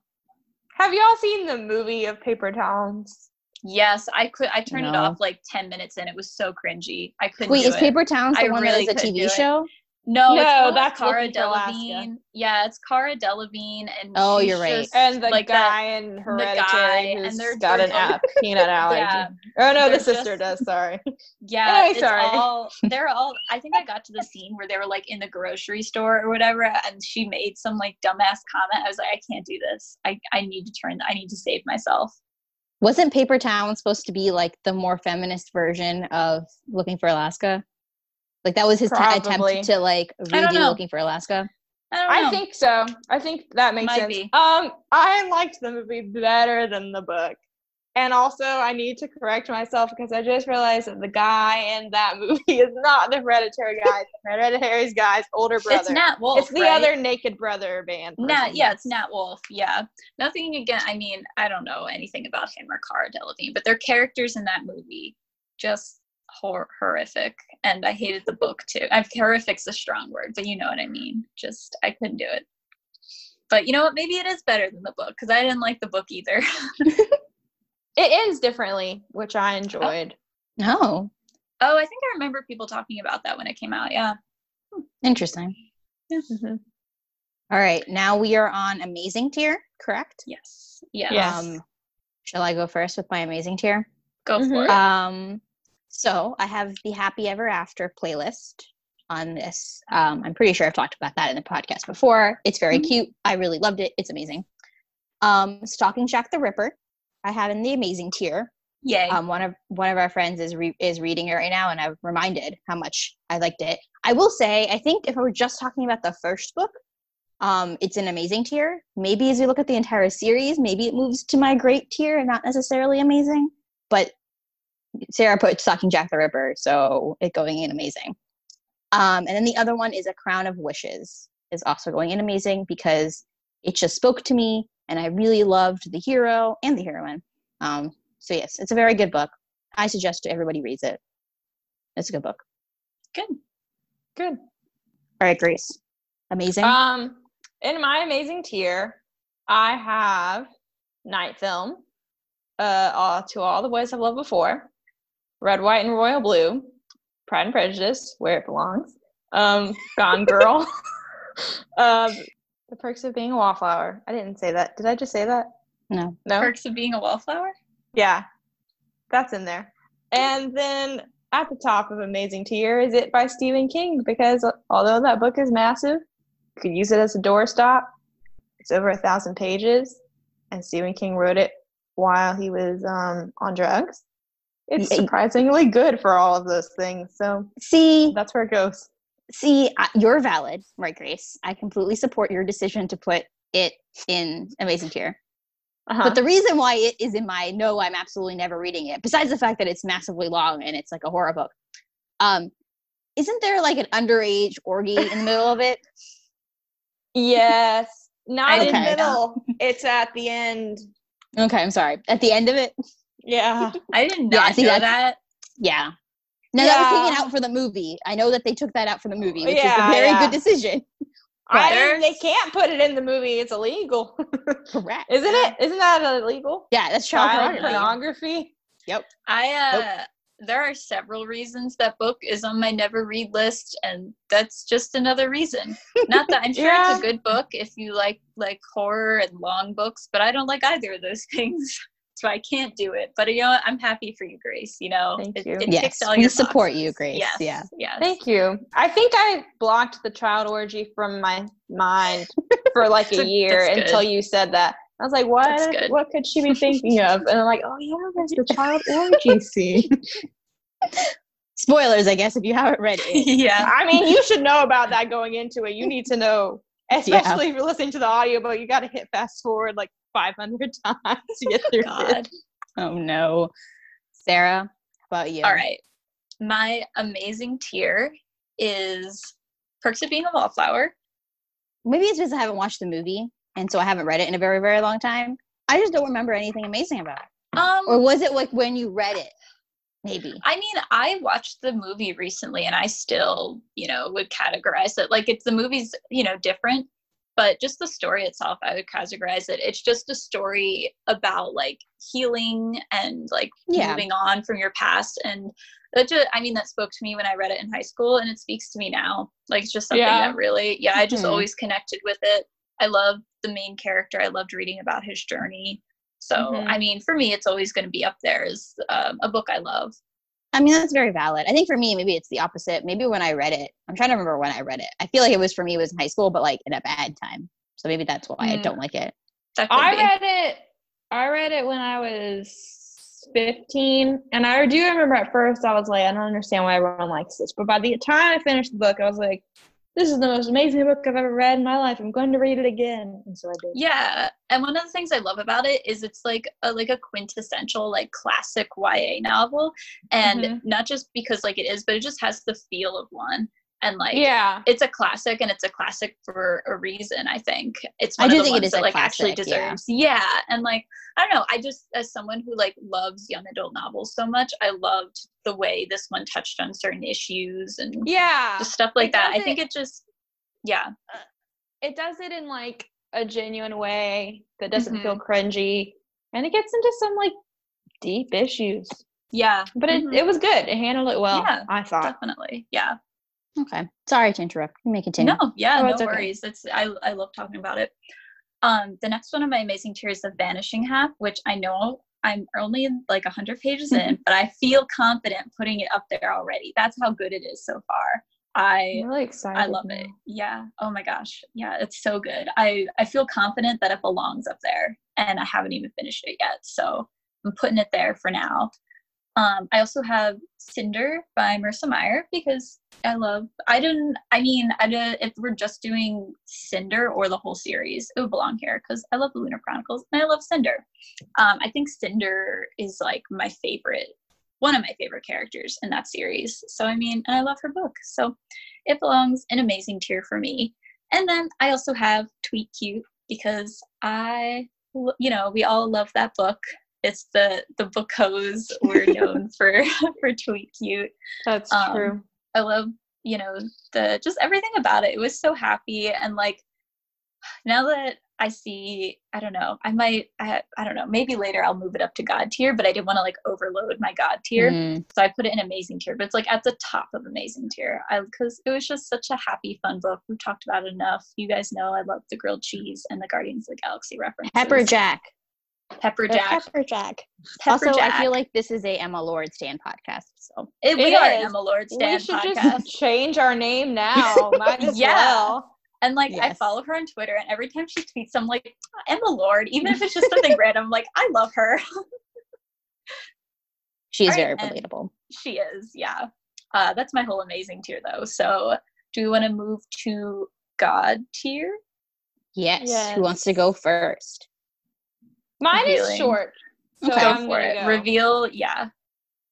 Have y'all seen the movie of Paper Towns? Yes, I could. I turned it off like ten minutes in. It was so cringy. I couldn't. wait, do is it. Paper Towns the I one really that is a couldn't do TV it. Show? No, No, it's that's Cara Looking. Delevingne. Yeah, it's Cara Delevingne, and Oh, you're right. just, And the like guy that. in guy, Hereditary and who's they're- got an both- app, peanut allergy. Yeah, Oh no, the sister just- does. Sorry. yeah. Anyway, it's sorry. all they're all. I think I got to the scene where they were like in the grocery store or whatever, and she made some like dumbass comment. I was like, I can't do this. I I need to turn. I need to save myself. Wasn't Paper Town supposed to be like the more feminist version of Looking for Alaska? Like that was his t- attempt to like redo. Looking for Alaska. I I think so. I think that makes Might sense. be. Um, I liked the movie better than the book. And also, I need to correct myself because I just realized that the guy in that movie is not the Hereditary guy. The Hereditary's guy's older brother. it's Nat Wolff. It's the right? other naked brother band. Nat, yeah, it's Nat Wolff. Yeah, nothing again. I mean, I don't know anything about him or Cara Delevingne, but their characters in that movie just hor- horrific, and I hated the book too. I've horrific's a strong word, but you know what I mean. Just I couldn't do it. But you know what? Maybe it is better than the book because I didn't like the book either. It ends differently, which I enjoyed. Oh, oh, I think I remember people talking about that when it came out. Yeah. interesting. Mhm. All right, now we are on amazing tier, correct? Yes. Yeah. Yes. Um, shall I go first with my amazing tier? Go for Mhm. it. Um, so I have the Happy Ever After playlist on this. Um, I'm pretty sure I've talked about that in the podcast before. It's very Mhm. cute. I really loved it. It's amazing. Um, Stalking Jack the Ripper. I have in the amazing tier. Yay. Um, one of one of our friends is re- is reading it right now, and I've reminded how much I liked it. I will say, I think if we're just talking about the first book, um, it's an amazing tier. Maybe as we look at the entire series, maybe it moves to my great tier and not necessarily amazing. but Sarah put Stalking Jack the Ripper, so it going in amazing. Um, and then the other one is A Crown of Wishes, is also going in amazing because it just spoke to me, and I really loved the hero and the heroine. Um, so yes, it's a very good book. I suggest to everybody reads it. It's a good book. Good. Good. All right, Grace. Amazing. Um, in my amazing tier, I have Night Film, uh, all, to all the boys I've loved before, Red, White, and Royal Blue, Pride and Prejudice, where it belongs, um, Gone Girl, um, The Perks of Being a Wallflower. I didn't say that. Did I just say that? no. No. Perks of being a wallflower. Yeah, that's in there. And then at the top of amazing tier is it by Stephen King because although that book is massive, you could use it as a doorstop. It's over a thousand pages, and Stephen King wrote it while he was um, on drugs. It's surprisingly good for all of those things. So See, that's where it goes. see, you're valid, right, Grace? I completely support your decision to put it in amazing tier. Uh-huh. But the reason why it is in my no, I'm absolutely never reading it, besides the fact that it's massively long and it's like a horror book, um, isn't there like an underage orgy in the middle of it? yes, not I in the middle. It's at the end. Okay, I'm sorry. At the end of it, Yeah. I did Yeah, not see, know that. yeah. No, that was taken out for the movie. I know that they took that out for the movie, which is a very yeah. good decision. I There's- they can't put it in the movie. It's illegal. Correct. Isn't it? Isn't that illegal? Yeah, that's child Child pornography. pornography. I uh there are several reasons that book is on my never read list and that's just another reason. Not that I'm sure Yeah. it's a good book if you like like horror and long books, but I don't like either of those things. So I can't do it. But you know, what? I'm happy for you, Grace. You know, Thank it, you. it Yes, ticks all we your support boxes. you, Grace. Yes, Yeah. yes. Thank you. I think I blocked the child orgy from my mind for like a year until you said that. I was like, what? What could she be thinking of? And I'm like, oh yeah, there's the child orgy scene. Spoilers, I guess, if you haven't read it. yeah. I mean, you should know about that going into it. You need to know, especially if you're listening to the audio. But you got to hit fast forward like 500 times to get through it. God. Oh no. Sarah, how about you? All right. My amazing tier is Perks of Being a Wallflower. Maybe it's because I haven't watched the movie and so I haven't read it in a very, very long time. I just don't remember anything amazing about it. Um Or was it like when you read it? Maybe. I mean, I watched the movie recently and I still, you know, would categorize it like it's the movie's, you know, different, but just the story itself, I would categorize it. It's just a story about like healing and like Yeah. moving on from your past. And that just, I mean, that spoke to me when I read it in high school and it speaks to me now. Like it's just something Yeah. that really, yeah, I just Mhm. always connected with it. I love the main character. I loved reading about his journey. So, Mhm. I mean, for me, it's always going to be up there as um, a book I love. I mean, that's very valid. I think for me, maybe it's the opposite. Maybe when I read it, I'm trying to remember when I read it. I feel like it was for me, it was in high school, but like in a bad time. So maybe that's why I Mm. don't like it. I be. read it. I read it when I was 15, and I do remember at first I was like, I don't understand why everyone likes this. But by the time I finished the book, I was like, this is the most amazing book I've ever read in my life. I'm going to read it again, and so I did. Yeah, and one of the things I love about it is it's like a like a quintessential like classic YA novel, and Mhm. not just because like it is, but it just has the feel of one, and like Yeah, it's a classic, and it's a classic for a reason. I think it's I one do of the think ones is that like actually classic, yeah. deserves. Yeah. and like I don't know, I just as someone who like loves young adult novels so much, I loved the way this one touched on certain issues and yeah. just stuff like It that. I think it- it just yeah. It does it in like a genuine way that doesn't feel Mm-hmm. cringy, and it gets into some like deep issues. Yeah, But it, Mhm. it was good. It handled it well. Yeah, I thought. definitely. Yeah. Okay. Sorry to interrupt. You may continue. No, yeah, Oh, no okay. worries. It's I I love talking about it. Um, the next one of my amazing tiers is the Vanishing Half, which I know I'm only like hundred pages in, but I feel confident putting it up there already. That's how good it is so far. I I'm really excited. I love it. Yeah. Oh my gosh. Yeah, it's so good. I I feel confident that it belongs up there, and I haven't even finished it yet. So I'm putting it there for now. Um, I also have Cinder by Marissa Meyer because I love. I didn't. I mean, I did, if we're just doing Cinder or the whole series, it would belong here because I love the Lunar Chronicles and I love Cinder. Um, I think Cinder is like my favorite, one of my favorite characters in that series. So I mean, and I love her book, so it belongs an amazing tier for me. And then I also have Tweet Cute because I, you know, we all love that book it's the the book hoes were known for for tweet cute. That's Um, true. i love you know the just everything about it. It was so happy and like now that i see i don't know i might i, I don't know maybe later i'll move it up to god tier but i didn't want to like overload my god tier. Mm, so i put it in amazing tier but it's like at the top of amazing tier. I, because it was just such a happy fun book. We've talked about it enough. You guys know i love the grilled cheese and the guardians of the galaxy reference. Pepper Jack. Pepper The jack Pepper Jack. Pepper also, I feel like this is a Emma Lord stand podcast. So It, we It are is. Emma Lord Stan. We should podcast. just change our name now. Might as Yeah. well. and like I follow her on Twitter and every time she tweets, I'm like, Emma Lord, even if it's just something random, like, I love her. she is very right, and- relatable. she is, yeah. Uh, that's my whole amazing tier though. So do we want to move to God tier? Yes. Who wants to go first? Mine is short. So Okay. Go for it. go. Reveal, yeah.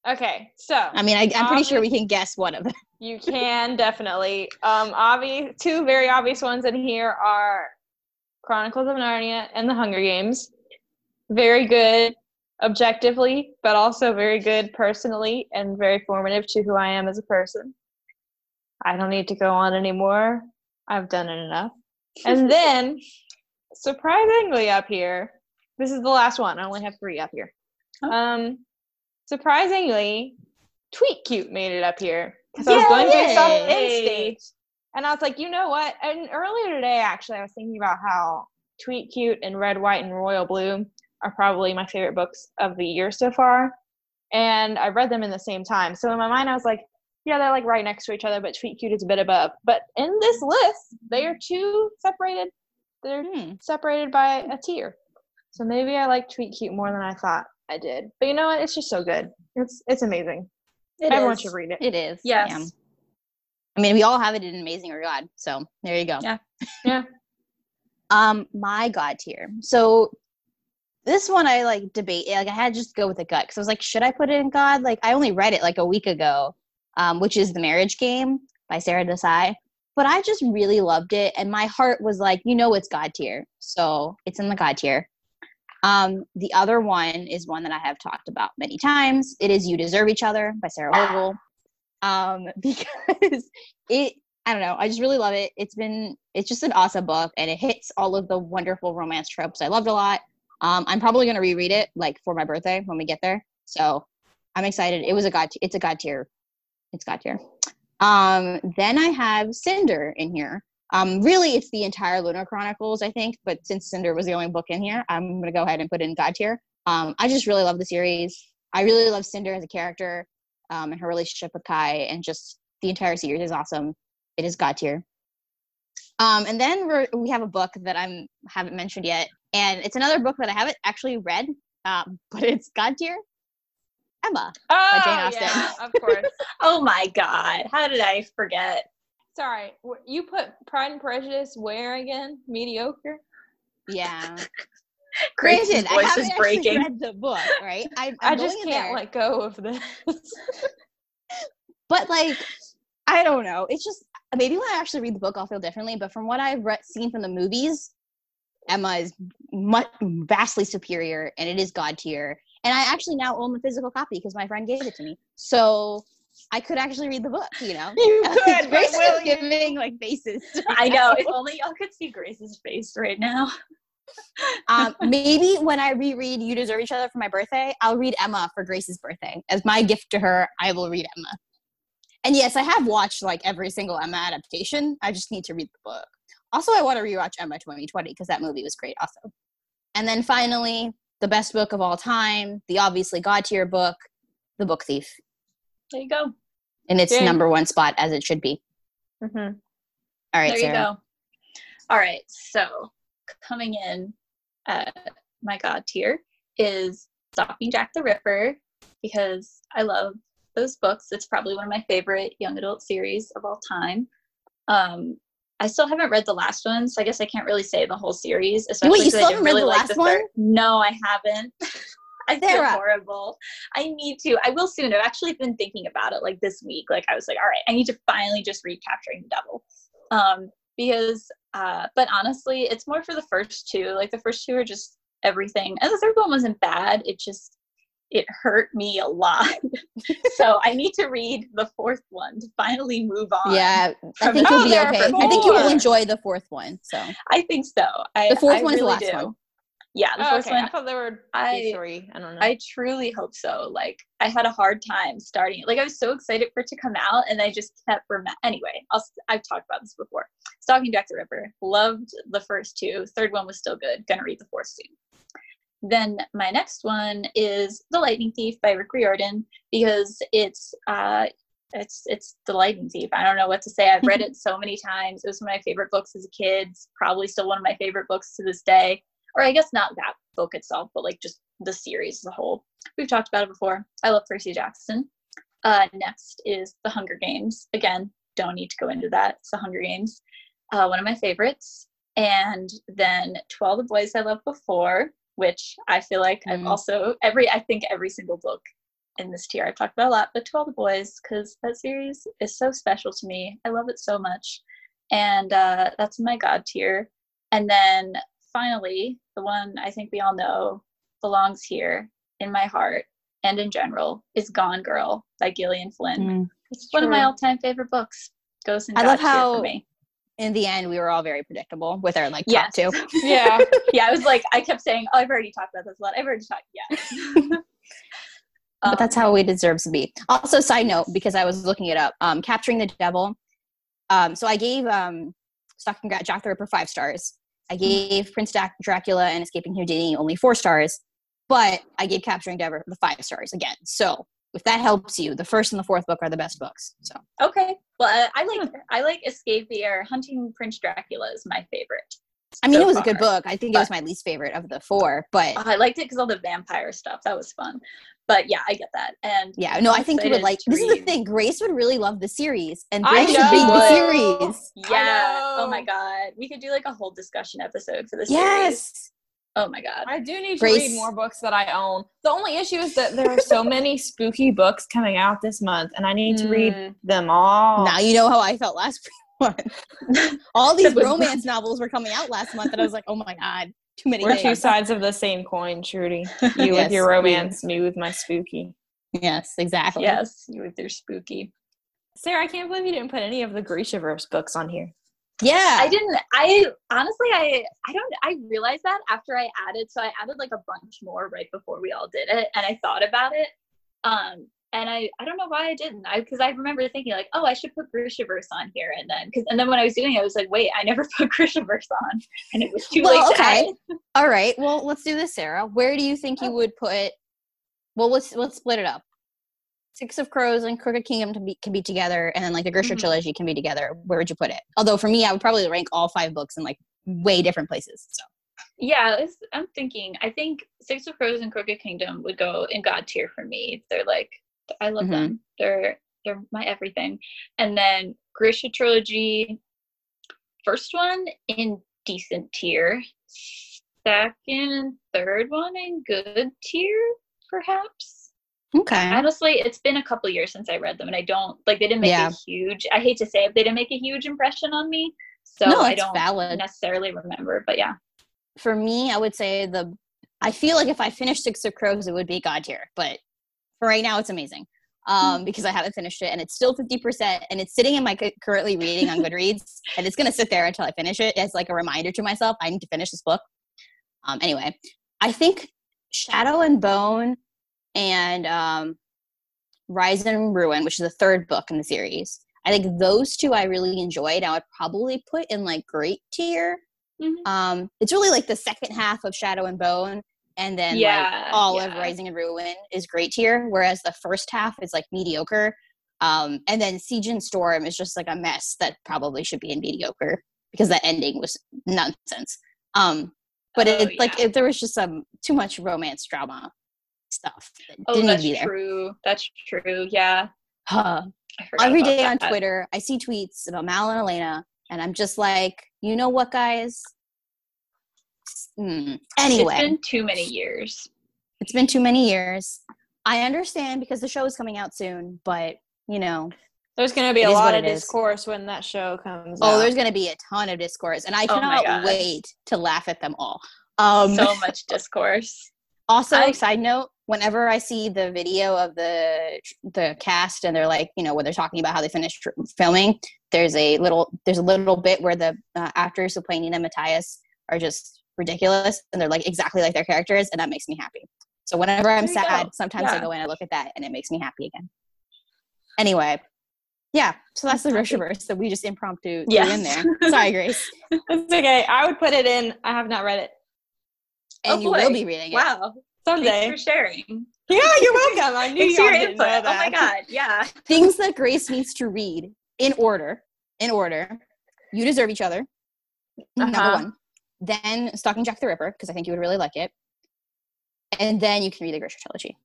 Okay, so I mean, I, I'm pretty sure we can guess one of them. you can definitely. Um, obvious two very obvious ones in here are Chronicles of Narnia and The Hunger Games. Very good objectively, but also very good personally and very formative to who I am as a person. I don't need to go on anymore. I've done it enough. And then, surprisingly, up here, this is the last one. I only have three up here. Oh. Um, surprisingly, Tweet Cute made it up here because I was going based off instinct, and I was like, you know what? And earlier today, actually, I was thinking about how Tweet Cute and Red, White, and Royal Blue are probably my favorite books of the year so far, and I read them in the same time. So in my mind, I was like, yeah, they're like right next to each other, but Tweet Cute is a bit above. But in this list, they are two separated. They're Hmm. separated by a tier. So maybe I like Tweet Cute more than I thought I did. But you know what? It's just so good. It's it's amazing. It Everyone is. should read it. It is. Yes. yeah. I mean, we all have it in Amazing or God. So there you go. Yeah. Yeah. Um, my God tier. So this one I like debate. Like I had to just go with the gut because I was like, should I put it in God? Like I only read it like a week ago, um, which is The Marriage Game by Sara Desai. But I just really loved it, and my heart was like, you know, it's God tier, so it's in the God tier. Um, the other one is one that I have talked about many times. It is You Deserve Each Other by Sarah Hogle. Um, because it I don't know, I just really love it. It's been it's just an awesome book and it hits all of the wonderful romance tropes I loved a lot. Um, I'm probably gonna reread it like for my birthday when we get there. So I'm excited. It was a god it's a god tier. It's god tier. Um, then I have Cinder in here. Um, really, it's the entire Lunar Chronicles, I think. But since Cinder was the only book in here, I'm gonna go ahead and put it in God tier. Um, I just really love the series. I really love Cinder as a character, um, and her relationship with Kai, and just the entire series is awesome. It is God tier. Um, and then we're, we have a book that I'm haven't mentioned yet, and it's another book that I haven't actually read, um, but it's God tier. Emma. Oh, Jane Austen. yeah, of course. Oh my god. How did I forget? Sorry, you put Pride and Prejudice where again? Mediocre. Yeah. Grace's Granted, I haven't is actually breaking. read the book, right? I, I'm just can't there. let go of this. but like i don't know it's just maybe when i actually read the book i'll feel differently but from what i've re- seen from the movies emma is much vastly superior and it is god tier and i actually now own the physical copy because my friend gave it to me so i could actually read the book you know you could, grace will is giving like faces I know. If only y'all could see Grace's face right now. um, maybe when I reread You Deserve Each Other for my birthday, I'll read Emma for Grace's birthday. As my gift to her, I will read Emma. And yes, I have watched like every single Emma adaptation. I just need to read the book. Also, I want to rewatch Emma 2020 because that movie was great also. And then finally, the best book of all time, the obviously God tier book, The Book Thief. There you go. In its number one spot as it should be. Mhm. All right, there Sarah. you go. All right. So coming in at my god tier is Stalking Jack the Ripper because I love those books. It's probably one of my favorite young adult series of all time. Um, I still haven't read the last one, so I guess I can't really say the whole series. Especially Wait, you still I haven't didn't read really the like last the one? No, I haven't. I feel horrible. I need to. I will soon. I've actually been thinking about it like this week. Like I was like, all right, I need to finally just read Capturing the Devil. Um, because uh, but honestly, it's more for the first two. Like the first two are just everything. And the third one wasn't bad. It just it hurt me a lot. so I need to read the fourth one to finally move on. Yeah, I think you'll be okay. I think you will enjoy the fourth one. So I think so. I, The fourth I one is the last do. one. Yeah, the Oh, fourth okay, one I thought there were I- three. I don't know. I truly hope so. Like I had a hard time starting it. Like I was so excited for it to come out, and I just kept rem- anyway. I'll, I've talked about this before. Stalking Jack the Ripper. Loved the first two. Third one was still good. Gonna read the fourth soon. Then my next one is The Lightning Thief by Rick Riordan because it's uh it's it's the lightning thief. I don't know what to say. I've read it so many times. It was one of my favorite books as a kid. It's probably still one of my favorite books to this day or I guess not that book itself, but like just the series as a whole. We've talked about it before. I love Percy Jackson. Uh, next is The Hunger Games. Again, don't need to go into that. It's The Hunger Games, uh, one of my favorites. And then To All the Boys I Loved Before, which I feel like I've Mm. also every I think every single book in this tier I've talked about a lot, but To All the Boys because that series is so special to me. I love it so much, and uh, that's my god tier. And then finally, the one I think we all know belongs here in my heart and in general is Gone Girl by Gillian Flynn. mm. It's one of my all-time favorite books. Goes in I love how- for me. in the end, we were all very predictable with our like Yes. top two. yeah. yeah, I was like, I kept saying, oh, I've already talked about this a lot. I've already talked, yes. but that's Um, how we deserves to be. Also, side note, because I was looking it up, um, capturing the devil. Um, so I gave um, Gra- Jack the Ripper five stars. I gave Prince Dac- Dracula and Escaping Houdini only four stars, but I gave Capturing Devil the five stars again. So if that helps you, the first and the fourth book are the best books. So Okay. Well, I, I like hmm. I like Escape the Air. Hunting Prince Dracula is my favorite. I mean, so it was a good book. I think it was my least favorite of the four, but Oh, I liked it because all the vampire stuff. That was fun. But yeah, I get that. And yeah, no, I think you would like. to This is the thing. Grace would really love the series, and I Grace should read the series. yeah. Oh my god. We could do like a whole discussion episode for this series. Yes. Oh my god. I do need to read more books that I own. The only issue is that there are so many spooky books coming out this month, and I need to read Mm. them all. Now you know how I felt last month. All these romance novels were coming out last month, and I was like, "Oh my god, too many." We're two sides of the same coin, Shruti. You Yes, with your romance, me with my spooky. Yes, exactly. yes, you with your spooky. Sarah, I can't believe you didn't put any of the Grishaverse books on here. Yeah. I didn't I honestly I I don't I realized that after I added so I added like a bunch more right before we all did it and I thought about it. Um and I I don't know why I didn't. I because I remember thinking like, oh, I should put Grishaverse on here and then cuz and then when I was doing it I was like, wait, I never put Grishaverse on and it was too Well, late okay. All right. Well, let's do this, Sarah. Where do you think you Oh. would put? Well, let's let's split it up. Six of Crows and Crooked Kingdom to be, can be together, and then like the Grisha Mhm. trilogy can be together. Where would you put it? Although for me, I would probably rank all five books in like way different places. So Yeah, I'm thinking. I think Six of Crows and Crooked Kingdom would go in God tier for me. They're like, I love Mhm. them. They're they're my everything. And then Grisha trilogy, first one in decent tier, second and third one in good tier, perhaps. okay. Honestly, it's been a couple years since I read them, and I don't like they didn't make Yeah. a huge. I hate to say it, they didn't make a huge impression on me. So No, I don't valid. necessarily remember. But yeah, for me, I would say the. I feel like if I finished Six of Crows, it would be God tier. But for right now, it's amazing um, because I haven't finished it, and it's still fifty percent, and it's sitting in my cu- currently reading on Goodreads, and it's gonna sit there until I finish it as like a reminder to myself I need to finish this book. Um, anyway, I think Shadow and Bone and um, Rise and Ruin, which is the third book in the series. I think those two I really enjoyed. I would probably put in like great tier. Mhm. Um, it's really like the second half of Shadow and Bone, and then Yeah, like all of. Rising and Ruin is great tier, whereas the first half is like mediocre. Um, and then Siege and Storm is just like a mess that probably should be in mediocre because that ending was nonsense. Um, but Oh, it like yeah. if there was just some too much romance drama. stuff that Oh, that's to be there. true. That's true. Yeah. Huh. Every day on that. Twitter, I see tweets about Mal and Alina, and I'm just like, you know what, guys? Hmm. Anyway, It's been too many years. it's been too many years. I understand because the show is coming out soon, but you know, There's going to be a lot of it is. discourse when that show comes oh, out. there's going to be a ton of discourse, and I Oh cannot God. wait to laugh at them all. Um, so much discourse. Also, I- side note, whenever I see the video of the the cast and they're like, you know, when they're talking about how they finished tr- filming, there's a little there's a little bit where the uh, actors who play Nina Matthias are just ridiculous and they're like exactly like their characters, and that makes me happy. So whenever I'm sad, go. sometimes I go in and look at that, and it makes me happy again. Anyway, yeah, so that's the I'm. Grishaverse that we just impromptu threw in there. Sorry, Grace, It's okay. I would put it in. I have not read it. and Oh, you will be reading it. Wow. Someday. Thanks for sharing. Yeah, you're welcome. I knew y'all your input. Oh my god. Yeah. things that Grace needs to read in order. In order. You deserve each other. Number Uh-huh. one. Then Stalking Jack the Ripper, because I think you would really like it. And then you can read the Grisha trilogy.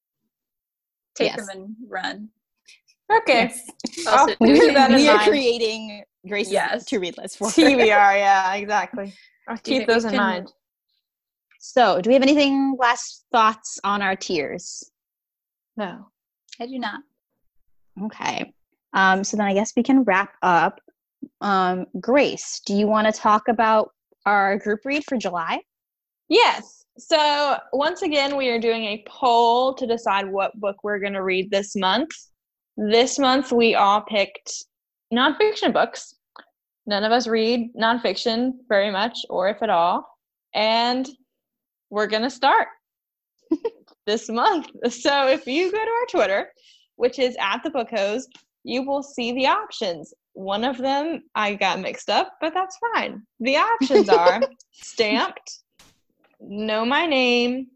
Take Yes. them and run. Okay. Also, Oh, keep do that in we are mind. creating Grace's Yes. to read list for her. TBR, yeah, exactly. I'll Do you keep think those in can- mind. So, do we have anything last thoughts on our tiers? No. I do not. Okay. Um, so then I guess we can wrap up. Um, Grace, do you want to talk about our group read for July? Yes. So once again, we are doing a poll to decide what book we're going to read this month. This month, we all picked nonfiction books. None of us read nonfiction very much, or if at all. And we're going to start this month. So if you go to our Twitter, which is at the book hoes, you will see the options. One of them I got mixed up, but that's fine. The options are stamped, know my name,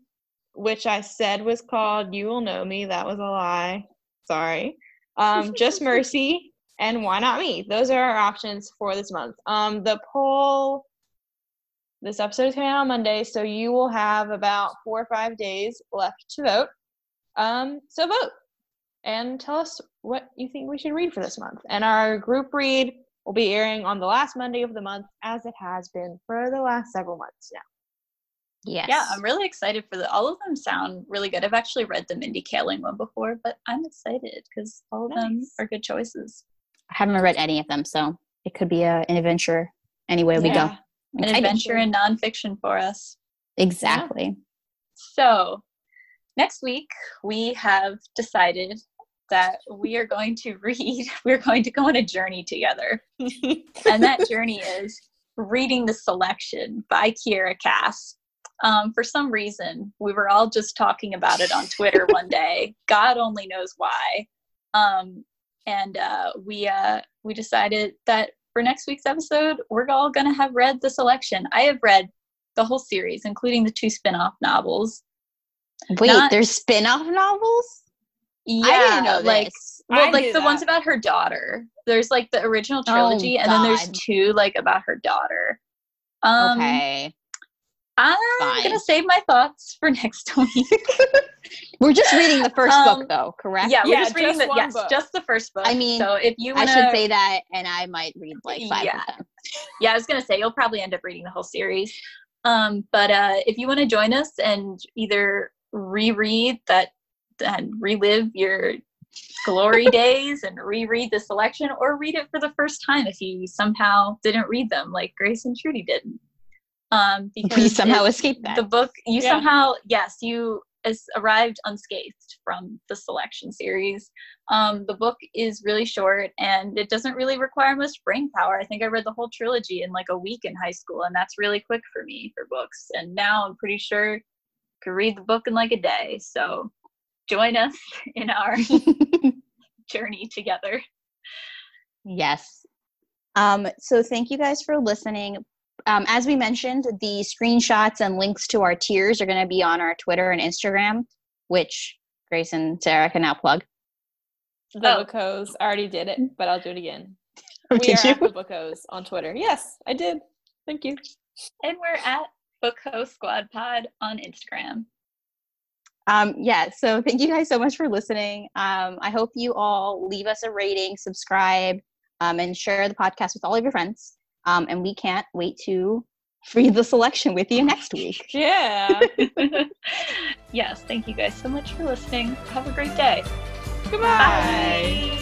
which I said was called You Will Know Me. That was a lie. Sorry. Um, Just Mercy and Why Not Me. Those are our options for this month. Um, the poll, this episode is coming out on Monday, so you will have about four or five days left to vote. Um, so vote and tell us what you think we should read for this month. And our group read will be airing on the last Monday of the month, as it has been for the last several months now. Yes. Yeah, I'm really excited for the. All of them sound really good. I've actually read the Mindy Kaling one before, but I'm excited because all of them are good choices. I haven't read any of them, so it could be a, an adventure anywhere we go. Yeah. I'm An excited. adventure in nonfiction for us. Exactly. So, next week we have decided that we are going to read, we're going to go on a journey together. and that journey is reading the selection by Kiera Cass. Um, for some reason, we were all just talking about it on Twitter one day. God only knows why. Um, and uh, we uh, we decided that for next week's episode, we're all going to have read the selection. I have read the whole series, including the two spin-off novels. Wait, Not- there's spin-off novels? Yeah, I didn't know like this. well, I like knew the ones about her daughter. There's like the original Oh, trilogy, and then there's two like about her daughter. Um, okay. I'm Fine. gonna save my thoughts for next week. We're just reading the first Um, book though, correct? yeah, we're Yeah, just reading just the one yes, book. just the first book. I mean, so if you I wanna, should say that and I might read like five Yeah. of them. yeah, I was gonna say you'll probably end up reading the whole series. Um, but uh, if you want to join us and either reread that and relive your glory days and reread the selection, or read it for the first time if you somehow didn't read them, like Grace and Shruti did. Um, because We somehow escaped that. the book you Yeah. somehow yes you as arrived unscathed from the selection series um, the book is really short and it doesn't really require much brain power i think i read the whole trilogy in like a week in high school and that's really quick for me for books and now i'm pretty sure I could read the book in like a day so join us in our journey together Yes. Um, so thank you guys for listening. Um, as we mentioned, the screenshots and links to our tiers are going to be on our Twitter and Instagram, which Grace and Sarah can now plug. The Oh. Book Hoes. I already did it, but I'll do it again. Oh, we did are you? at the Book Hoes on Twitter. Yes, I did. Thank you. and we're at book host squad pod on instagram Um, yeah, so thank you guys so much for listening. Um, I hope you all leave us a rating, subscribe, um, and share the podcast with all of your friends. Um, and we can't wait to read the selection with you next week. Yeah. yes, thank you guys so much for listening. Have a great day. Goodbye. Bye.